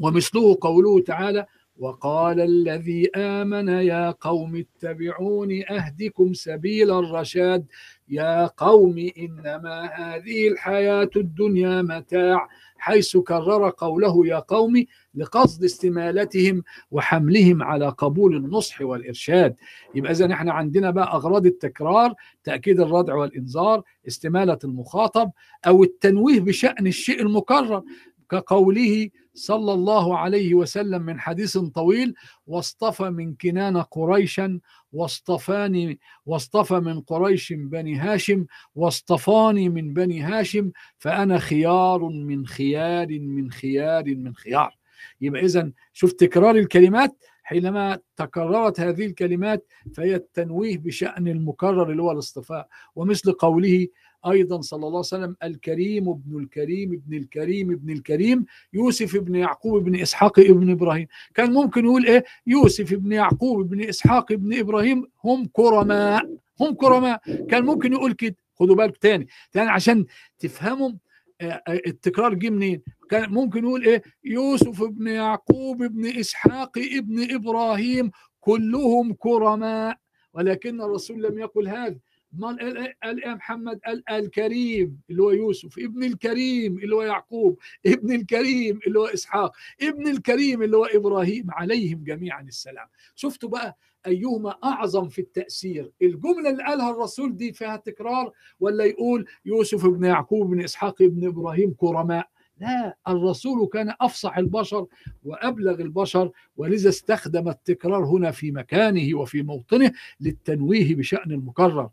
ومثله قوله تعالى وقال الذي آمن يا قوم اتبعون أهدكم سبيل الرشاد. يا قوم إنما هذه الحياة الدنيا متاع. حيث كرر قوله يا قوم لقصد استمالتهم وحملهم على قبول النصح والإرشاد. يبقى إذا إحنا عندنا بقى أغراض التكرار تأكيد الردع والإنذار استمالة المخاطب أو التنويه بشأن الشيء المكرر كقوله صلى الله عليه وسلم من حديث طويل واصطفى من كنان قريشا واصطفاني واصطفى من قريش بني هاشم واصطفاني من بني هاشم فأنا خيار من خيار من خيار من خيار. يبقى إذا شوف تكرار الكلمات حينما تكررت هذه الكلمات فهي التنويه بشأن المكرر اللي هو الاصطفاء ومثل قوله أيضا صلى الله عليه وسلم الكريم ابن الكريم ابن الكريم ابن الكريم يوسف ابن يعقوب ابن إسحاق ابن إبراهيم. كان ممكن يقول إيه؟ يوسف ابن يعقوب ابن إسحاق ابن إبراهيم هم كرماء هم كرماء. كان ممكن يقول كده. خدوا بالك تاني. تاني عشان تفهموا التكرار جه منين؟ كان ممكن يقول إيه؟ يوسف ابن يعقوب ابن إسحاق ابن إبراهيم كلهم كرماء. ولكن الرسول لم يقل هذا. قال إيه محمد؟ قال الكريم اللي هو يوسف ابن الكريم اللي هو يعقوب ابن الكريم اللي هو إسحاق ابن الكريم اللي هو إبراهيم عليهم جميعا السلام. شفتوا بقى أيهما أعظم في التأثير؟ الجملة اللي قالها الرسول دي فيها تكرار ولا يقول يوسف ابن يعقوب ابن إسحاق ابن إبراهيم كرماء؟ لا الرسول كان أفصح البشر وأبلغ البشر ولذا استخدم التكرار هنا في مكانه وفي موطنه للتنويه بشأن المكرر.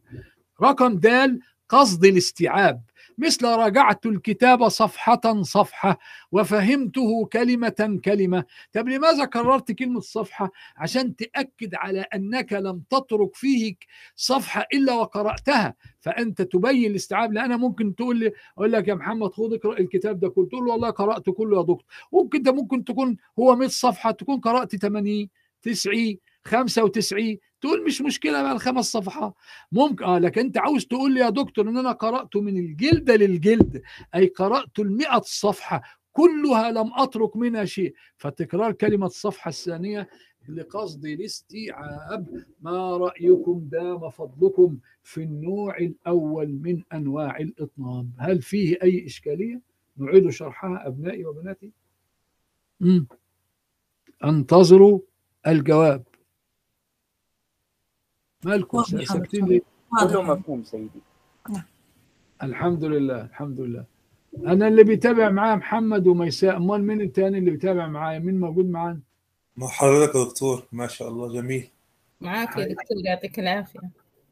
رقم دال قصد الاستيعاب. مثل راجعت الكتاب صفحة صفحة وفهمته كلمة كلمة. طب لماذا كررت كلمة صفحة؟ عشان تأكد على أنك لم تترك فيه صفحة إلا وقرأتها. فأنت تبين الاستيعاب لأن أنا ممكن تقول لي أقول لك يا محمد خد اقرأ الكتاب ده كله. تقول له والله قرأت كله يا دكتور. ممكن ده ممكن تكون هو 100 صفحة تكون قرأت 80 90 95 تقول مش مشكلة بقى الخمس صفحات. ممكن آه لكن أنت عاوز تقول لي يا دكتور إن أنا قرأت من الجلد للجلد أي قرأت ال صفحة كلها لم أترك منها شيء. فتكرار كلمة الصفحه الثانية لقصد الاستيعاب. ما رأيكم دام فضلكم في النوع الأول من أنواع الإطناب؟ هل فيه أي إشكالية؟ نعيد شرحها أبنائي وبناتي. أنتظروا الجواب. مالكم؟ ساكتين. ليه كله مفهوم سيدي. الحمد لله الحمد لله. أنا اللي بيتابع معايا محمد وميساء أمال مين التاني اللي بيتابع معايا؟ مين موجود معانا؟ مع حضرتك يا دكتور. ما شاء الله جميل. معاك يا دكتور يعطيك العافية.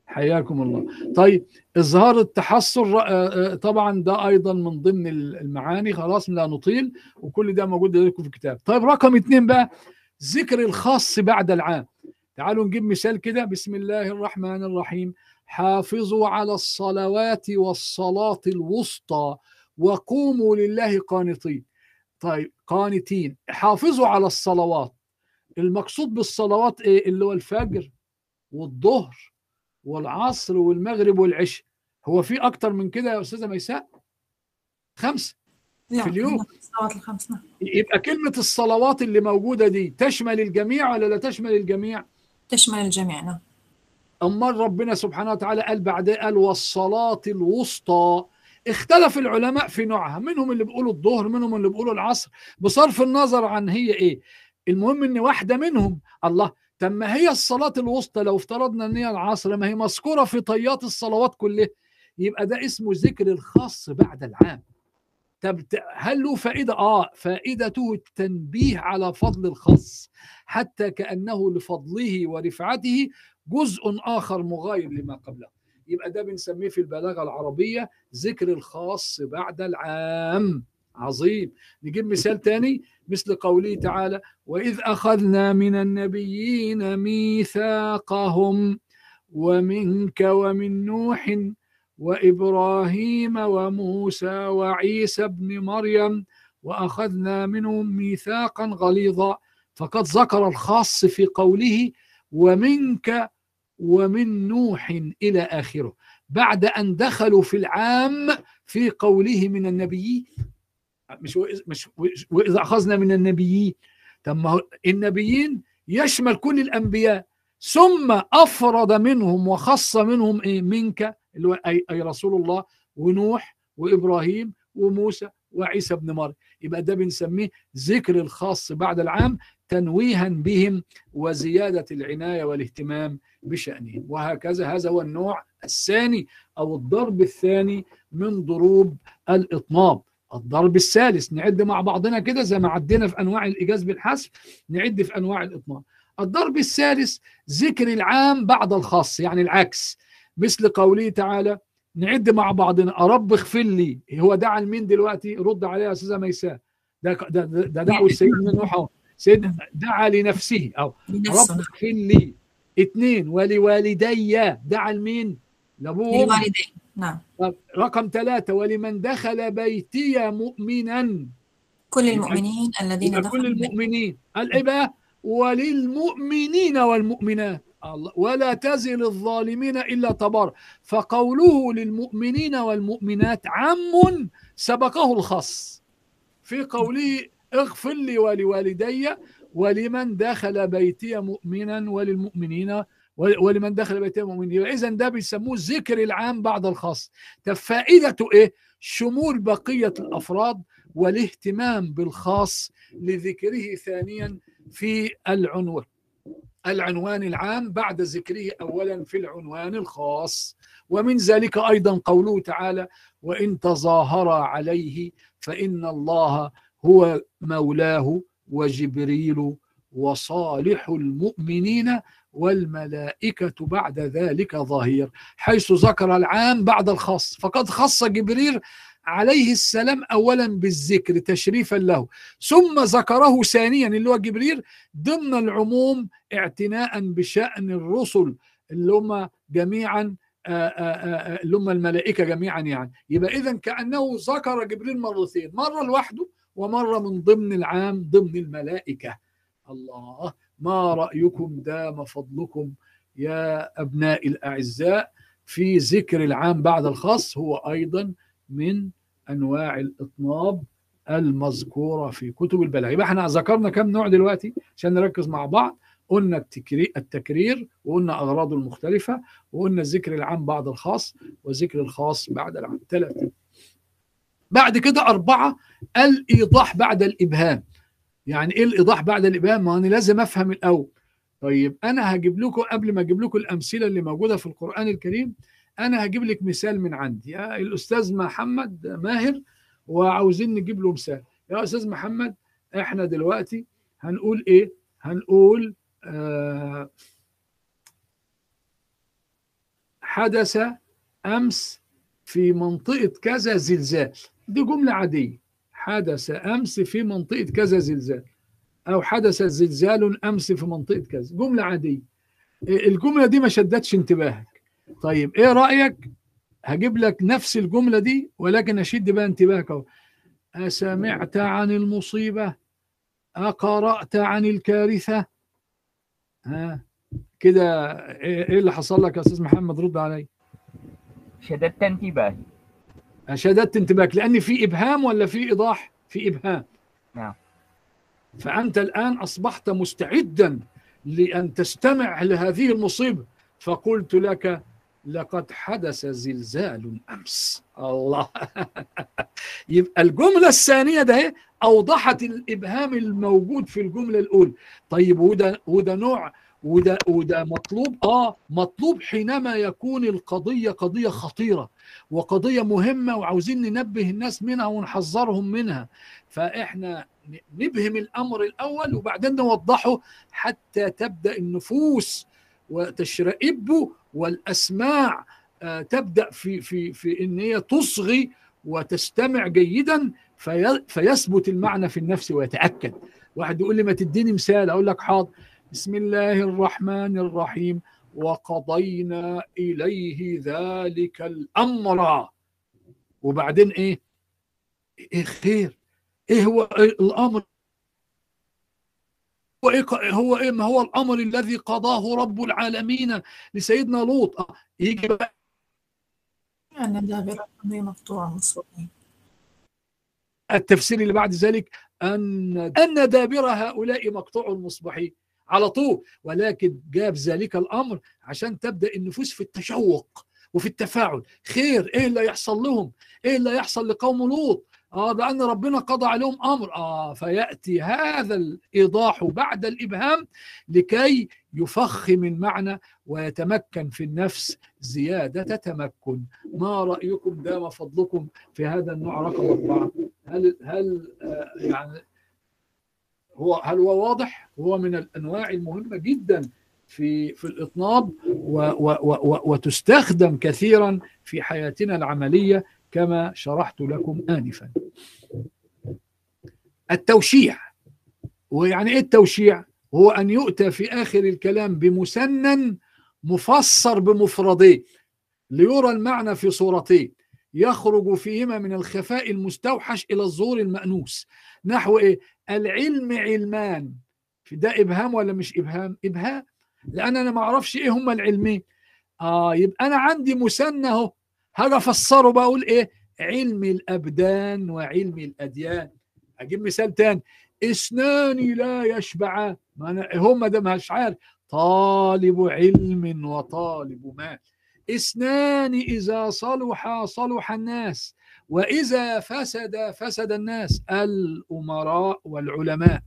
حياكم الله. طيب إظهار التحسر آه، آه، طبعا ده أيضا من ضمن المعاني. خلاص لا نطيل وكل ده موجود لكم في الكتاب. طيب رقم اتنين بقى ذكر الخاص بعد العام. تعالوا نجيب مثال كده. بسم الله الرحمن الرحيم. حافظوا على الصلوات والصلاة الوسطى وقوموا لله قانطين طيب قانتين. حافظوا على الصلوات. المقصود بالصلوات إيه؟ اللي هو الفجر والظهر والعصر والمغرب والعشاء. هو في أكتر من كده يا أستاذة ميساء؟ خمسة في اليوم. الصلوات الخمس نعم. يبقى كلمة الصلوات اللي موجودة دي تشمل الجميع ولا لا تشمل الجميع؟ تشمل الجميع نعم. أمال ربنا سبحانه وتعالى قال بعدها قال والصلاة الوسطى. اختلف العلماء في نوعها منهم اللي بيقولوا الظهر منهم اللي بيقولوا العصر. بصرف النظر عن هي إيه؟ المهم إن واحدة منهم الله طب ما هي الصلاة الوسطى؟ لو افترضنا إن هي العصر ما هي مذكورة في طيات الصلوات كلها يبقى ده اسمه ذكر الخاص بعد العام. طب هل له فائدة؟ آه فائدته التنبيه على فضل الخاص حتى كأنه لفضله ورفعته جزء آخر مغاير لما قبله. يبقى ده بنسميه في البلاغة العربية ذكر الخاص بعد العام. عظيم. نجيب مثال تاني مثل قوله تعالى وإذ أخذنا من النبيين ميثاقهم ومنك ومن نوح وإبراهيم وموسى وعيسى ابن مريم وأخذنا منهم ميثاقا غليظا. فقد ذكر الخاص في قوله ومنك ومن نوح إلى آخره بعد أن دخلوا في العام في قوله من النبيين مش مش وإذا أخذنا من النبيين هو النبيين يشمل كل الأنبياء. ثم أفرد منهم وخص منهم إيه؟ منك. اللي هو أي, أي رسول الله ونوح وإبراهيم وموسى وعيسى ابن مريم. يبقى ده بنسميه ذكر الخاص بعد العام تنويها بهم وزيادة العناية والاهتمام بشأنهم. وهكذا هذا هو النوع الثاني أو الضرب الثاني من ضروب الإطناب. الضرب الثالث نعد مع بعضنا كده زي ما عدينا في أنواع الإيجاز بالحذف نعد في أنواع الإطناب. الضرب الثالث ذكر العام بعد الخاص يعني العكس. مثل قوله تعالى نعد مع بعضنا. رب اغفر لي. هو دعا لمين دلوقتي؟ رد عليها يا أستاذة ميساء. ده ده ده دعوة [laughs] سيدنا نوح. سيدنا دعا لنفسه. أو رب. اغفر لي. اثنين ولوالدي. دعا لمين؟ لأبوه للوالدين نعم. رقم ثلاثة ولمن دخل بيتي مؤمنا. كل المؤمنين الذين دخلوا كل. المؤمنين قال إيه بقى وللمؤمنين والمؤمنات. ولا تزل الظالمين إلا تبار. فقوله للمؤمنين والمؤمنات عم سبقه الخاص في قوله اغفر لي ولوالدي ولمن دخل بيتي مؤمنا وللمؤمنين ولمن دخل بيتي مؤمنين. اذا ده بيسموه ذكر العام بعد الخاص طب فائدته إيه؟ شمول بقية الأفراد والاهتمام بالخاص لذكره ثانيا في العنوان العنوان العام بعد ذكره اولا في العنوان الخاص. ومن ذلك أيضا قوله تعالى وإن تظاهر عليه فإن الله هو مولاه وجبريل وصالح المؤمنين والملائكة بعد ذلك ظهير حيث ذكر العام بعد الخاص. فقد خص جبريل عليه السلام أولا بالذكر تشريفا له. ثم ذكره ثانيا اللي هو جبريل ضمن العموم اعتناء بشأن الرسل اللي هم جميعا آه، آه، آه، اللي هم الملائكة جميعا يعني. يبقى إذا كأنه ذكر جبريل مرتين مرة لوحده ومرة من ضمن العام ضمن الملائكة. الله ما رأيكم دام فضلكم يا أبناء الأعزاء في ذكر العام بعد الخاص؟ هو أيضا من أنواع الإطناب المذكورة في كتب البلاغة. يبقى إحنا ذكرنا كم نوع دلوقتي عشان نركز مع بعض. قلنا التكري- التكرير وقلنا أغراضه المختلفة وقلنا ذكر العام بعد الخاص وذكر الخاص بعد العام. ثلاثة. بعد كده أربعة. الإيضاح بعد الإبهام. يعني إيه الإيضاح بعد الإبهام؟ ما أنا لازم أفهم الأول. طيب أنا هجيب لكم قبل ما أجيب لكم الأمثلة اللي موجودة في القرآن الكريم أنا هجيب لك مثال من عندي. يا الأستاذ محمد ماهر وعاوزين نجيب له مثال. يا أستاذ محمد إحنا دلوقتي هنقول إيه؟ هنقول آه حدث أمس في منطقة كذا زلزال. دي جملة عادية. حدث أمس في منطقة كذا زلزال. أو حدث زلزال أمس في منطقة كذا. جملة عادية. الجملة دي ما شدتش انتباهك. طيب إيه رأيك؟ هجيب لك نفس الجملة دي ولكن أشد بقى انتباهك أهو. أسمعت عن المصيبة؟ أقرأت عن الكارثة؟ ها؟ كده إيه إيه اللي حصل لك يا أستاذ محمد؟ رد علي. شددت انتباهي. شددت انتباهك لأن في إبهام ولا في إيضاح؟ في إبهام. نعم. فأنت الآن أصبحت مستعدا لأن تستمع لهذه المصيبة. فقلت لك لقد حدث زلزال أمس. الله. [laughs] يبقى الجملة الثانية ده إيه؟ أوضحت الإبهام الموجود في الجملة الأولى. طيب وده وده نوع وده وده مطلوب؟ آه مطلوب حينما يكون القضية قضية خطيرة وقضية مهمة وعاوزين ننبه الناس منها ونحذرهم منها. فإحنا نبهم الأمر الأول وبعدين نوضحه حتى تبدأ النفوس وتشرئب والأسماع آه، تبدأ في في في إن هي تصغي وتستمع جيدا في فيثبت المعنى في النفس ويتأكد. واحد يقول لي ما تديني مثال أقول لك حاضر. بسم الله الرحمن الرحيم. وقضينا إليه ذلك الأمر. وبعدين إيه؟ إيه خير؟ إيه هو الأمر؟ هو إيه هو إيه ما هو الأمر الذي قضاه رب العالمين لسيدنا لوط؟ آه، يجي بقى. يعني دابر مصروفين التفسير اللي بعد ذلك أن أن دابر هؤلاء مقطوع المصبحين. على طول. ولكن جاب ذلك الأمر عشان تبدأ النفوس في التشوق وفي التفاعل. خير إيه اللي يحصل لهم؟ إيه اللي يحصل لقوم لوط؟ آه لأن ربنا قضى عليهم أمر. آه فيأتي هذا الإيضاح بعد الإبهام لكي يفخم المعنى ويتمكن في النفس زيادة تمكن. ما رأيكم دام فضلكم في هذا النوع؟ رقم أربعة. هل هل آه يعني هو هل هو واضح؟ هو من الأنواع المهمة جدا في في الإطناب و و و وتستخدم كثيرا في حياتنا العملية كما شرحت لكم انفا. التوشيع ويعني إيه التوشيع؟ هو أن يؤتى في آخر الكلام بمسنن مفسر بمفردين ليرى المعنى في صورتين يخرج فيهما من الخفاء المستوحش إلى الظهور المأنوس نحو إيه؟ العلم علمان في ده إبهام ولا مش إبهام؟ إبهام لأن أنا ما أعرفش إيه هما العلمين آه يبقى أنا عندي مثنى أهو هاجي افسره بقول إيه؟ علم الأبدان وعلم الأديان. أجيب مثال تاني. إثنان لا يشبعان ما أنا هما ده مش عارف. طالب علم وطالب مال إثنان إذا صلحا صلح الناس وإذا فسد فسد الناس. الأمراء والعلماء.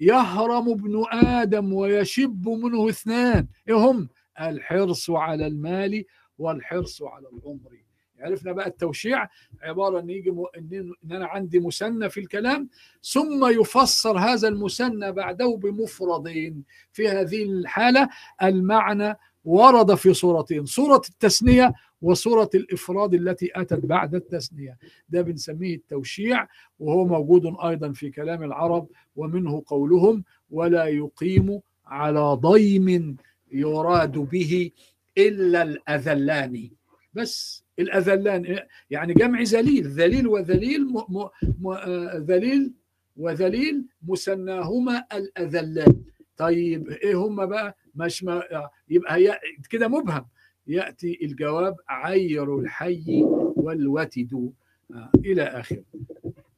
يهرم ابن آدم ويشب منه اثنان. إيه هم؟ الحرص على المال والحرص على العمر. عرفنا بقى التوشيع؟ عبارة إن يجي م... إن أنا عندي مثنى في الكلام ثم يفسر هذا المثنى بعده بمفردين. في هذه الحالة المعنى ورد في صورتين صورة التثنيه وصورة الإفراد التي أتت بعد التثنيه ده بنسميه التوشيع وهو موجود أيضا في كلام العرب ومنه قولهم ولا يقيم على ضيم يراد به إلا الأذلان. بس الأذلان يعني جمع ذليل ذليل وذليل م... م... م... آه، ذليل وذليل مثناهما الأذلان. طيب إيه هم بقى؟ مش ما يبقى هي كده مبهم. يأتي الجواب عير الحي والوتد. آه، إلى اخره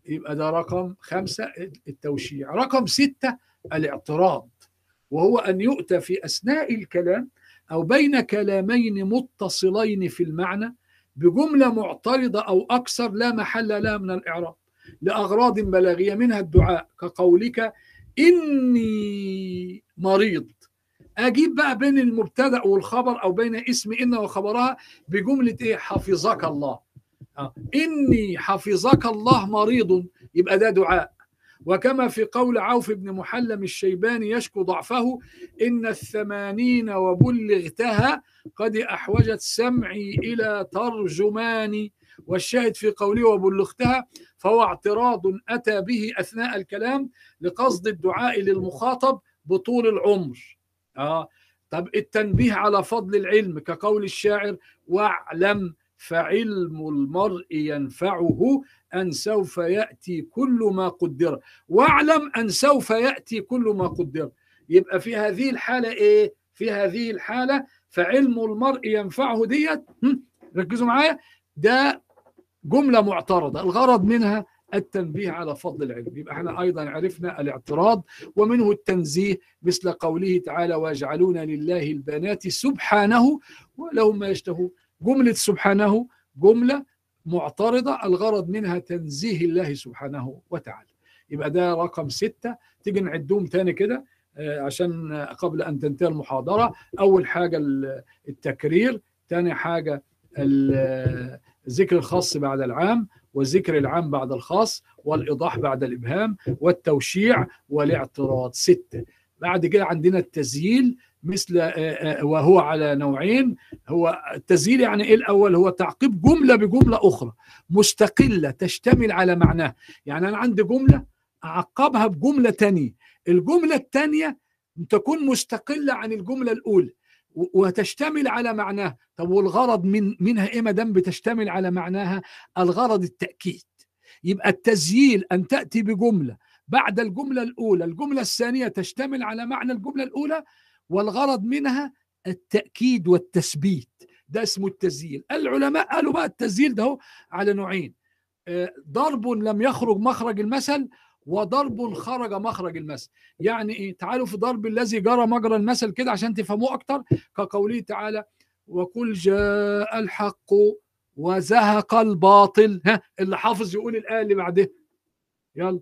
يبقى ده رقم خمسة التوشيع. رقم ستة الاعتراض. وهو أن يؤتى في أثناء الكلام أو بين كلامين متصلين في المعنى بجملة معترضة أو أكثر لا محل لها من الإعراب لأغراض بلاغية منها الدعاء كقولك إني مريض. أجيب بقى بين المبتدأ والخبر أو بين اسم إن وخبرها بجملة إيه؟ حفظك الله. آه. إني حفظك الله مريض. يبقى ده دعاء. وكما في قول عوف بن محلم الشيباني يشكو ضعفه إن الثمانين وبلغتها قد أحوجت سمعي إلى ترجمان والشاهد في قوله وبلغتها فهو اعتراض أتى به أثناء الكلام لقصد الدعاء للمخاطب بطول العمر آه. طب التنبيه على فضل العلم كقول الشاعر واعلم فعلم المرء ينفعه أن سوف يأتي كل ما قدر. واعلم أن سوف يأتي كل ما قدر. يبقى في هذه الحالة إيه؟ في هذه الحالة فعلم المرء ينفعه ديت؟ ركزوا معايا. ده جملة معترضة. الغرض منها التنبيه على فضل العلم. يبقى إحنا أيضا عرفنا الاعتراض ومنه التنزيه مثل قوله تعالى ويجعلون لله البنات سبحانه ولهم ما يشتهون جملة سبحانه جملة معترضة الغرض منها تنزيه الله سبحانه وتعالى. يبقى ده رقم ستة. تيجي نعدهم تاني كده آه، عشان قبل أن تنتهي المحاضرة. أول حاجة ال- التكرير تاني حاجة ال- الذكر الخاص بعد العام والذكر العام بعد الخاص والإيضاح بعد الإبهام والتوشيع والإعتراض. ستة. بعد كده عندنا التزييل مثل آه، آه، وهو على نوعين. هو التسجيل يعني إيه الأول؟ هو تعقيب جملة بجملة أخرى مستقلة تشتمل على معناها يعني أنا عندي جملة أعقبها بجملة تانية. الجملة الثانية تكون مستقلة عن الجملة الأولى وتشتمل على معناها طب والغرض من منها إيه ما دام بتشتمل على معناها؟ الغرض التأكيد. يبقى التسجيل أن تأتي بجملة بعد الجملة الأولى الجملة الثانية تشتمل على معنى الجملة الأولى؟ والغرض منها التأكيد والتثبيت. ده اسمه التسجيل العلماء قالوا بقى التسجيل ده على نوعين. آه، ضرب لم يخرج مخرج المثل وضرب خرج مخرج المثل. يعني إيه؟ تعالوا في ضرب الذي جرى مجرى المثل كده عشان تفهموه أكتر. كقوله تعالى وقل جاء الحق وزهق الباطل. ها اللي حافظ يقول الآية اللي بعدها. يلا.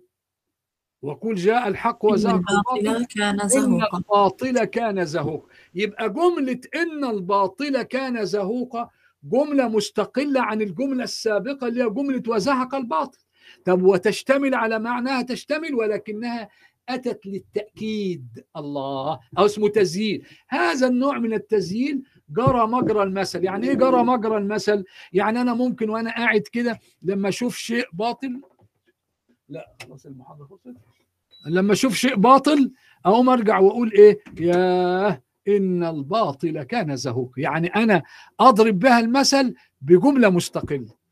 وقل جاء الحق وزهق الباطل كان إن زهوقا. الباطل كان زهوقا يبقى جملة إن الباطل كان زهوقا جملة مستقلة عن الجملة السابقة اللي هي جملة وزهق الباطل. طب وتشتمل على معناها تشتمل ولكنها أتت للتأكيد. الله. أو اسمه تزيين هذا النوع من التزيين جرى مجرى المثل. يعني إيه جرى مجرى المثل؟ يعني أنا ممكن وأنا قاعد كده لما أشوف شيء باطل لا خلاص المحاضرة خلصت. لما أشوف شيء باطل أقوم أرجع وأقول إيه؟ يا إن الباطل كان زهوق يعني أنا أضرب بها المثل بجملة مستقلة.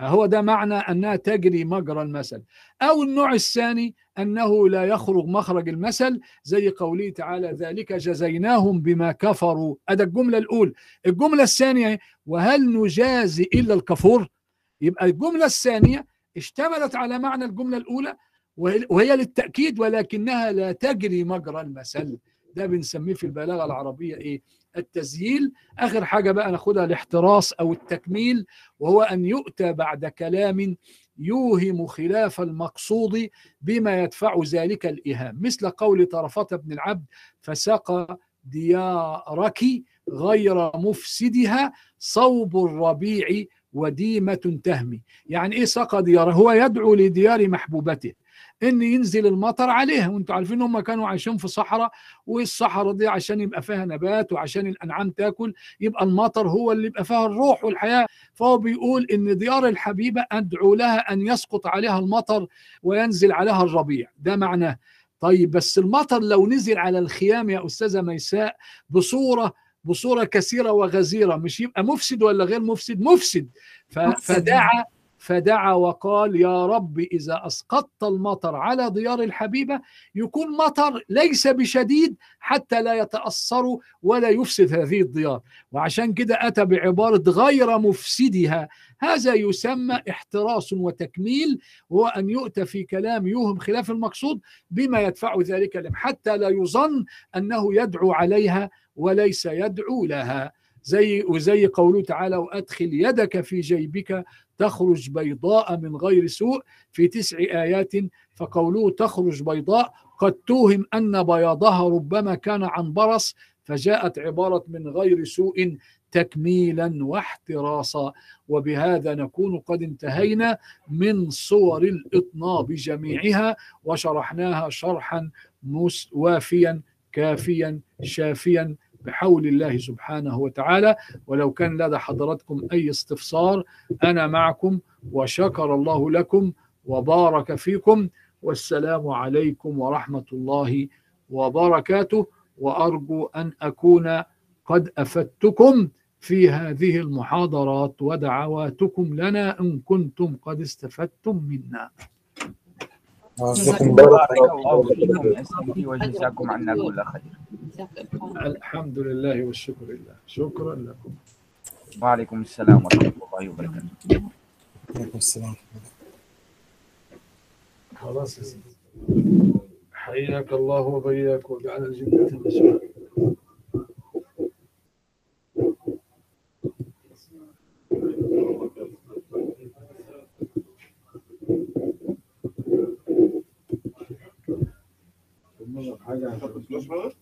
هو ده معنى أنها تجري مجرى المثل. أو النوع الثاني أنه لا يخرج مخرج المثل زي قوله تعالى ذلك جزيناهم بما كفروا ادى الجملة الاولى الجملة الثانية وهل نجازي إلا الكفور يبقى الجملة الثانية اشتملت على معنى الجملة الأولى. وهي للتأكيد ولكنها لا تجري مجرى المثل. ده بنسميه في البلاغة العربية إيه؟ التسجيل آخر حاجة بقى ناخدها الاحتراس أو التكميل وهو أن يؤتى بعد كلام يوهم خلاف المقصود بما يدفع ذلك الإيهام. مثل قول طرفة بن العبد فسقى ديارك غير مفسدها صوب الربيع وديمة تهمي. يعني إيه سقى دياره؟ هو يدعو لديار محبوبته. إن ينزل المطر عليها. وأنتم عارفين هم كانوا عايشين في صحراء والصحراء دي عشان يبقى فيها نبات وعشان الأنعام تاكل يبقى المطر هو اللي يبقى فيها الروح والحياة. فهو بيقول إن ديار الحبيبة أدعو لها أن يسقط عليها المطر وينزل عليها الربيع. ده معناه. طيب بس المطر لو نزل على الخيام يا أستاذة ميساء بصورة بصورة كثيرة وغزيرة مش يبقى مفسد ولا غير مفسد؟ مفسد. فدعا فدعا وقال يا رب إذا أسقطت المطر على ديار الحبيبة يكون مطر ليس بشديد حتى لا يتأثروا ولا يفسد هذه الديار. وعشان كده أتى بعبارة غير مفسدها. هذا يسمى احتراس وتكميل وهو أن يؤتى في كلام يوهم خلاف المقصود بما يدفع ذلك حتى لا يظن أنه يدعو عليها وليس يدعو لها. زي وزي قوله تعالى وأدخل يدك في جيبك تخرج بيضاء من غير سوء في تسع آيات فقوله تخرج بيضاء قد توهم أن بياضها ربما كان عن برص فجاءت عبارة من غير سوء تكميلا واحتراسا. وبهذا نكون قد انتهينا من صور الإطناب جميعها وشرحناها شرحا وافيا كافيا شافيا. بحول الله سبحانه وتعالى. ولو كان لدى حضراتكم أي استفسار أنا معكم وشكر الله لكم وبارك فيكم. والسلام عليكم ورحمة الله وبركاته. وأرجو أن أكون قد أفدتكم في هذه المحاضرات ودعواتكم لنا إن كنتم قد استفدتم منا. بارك الله وجزاكم عنا كل خير. الحمد لله والشكر لله. شكرا لكم. وعليكم السلام ورحمة الله وبركاته. عليكم السلام. خلاص يا سيدي. حياك الله وبياك. وجعل الجنة مسوى حاجة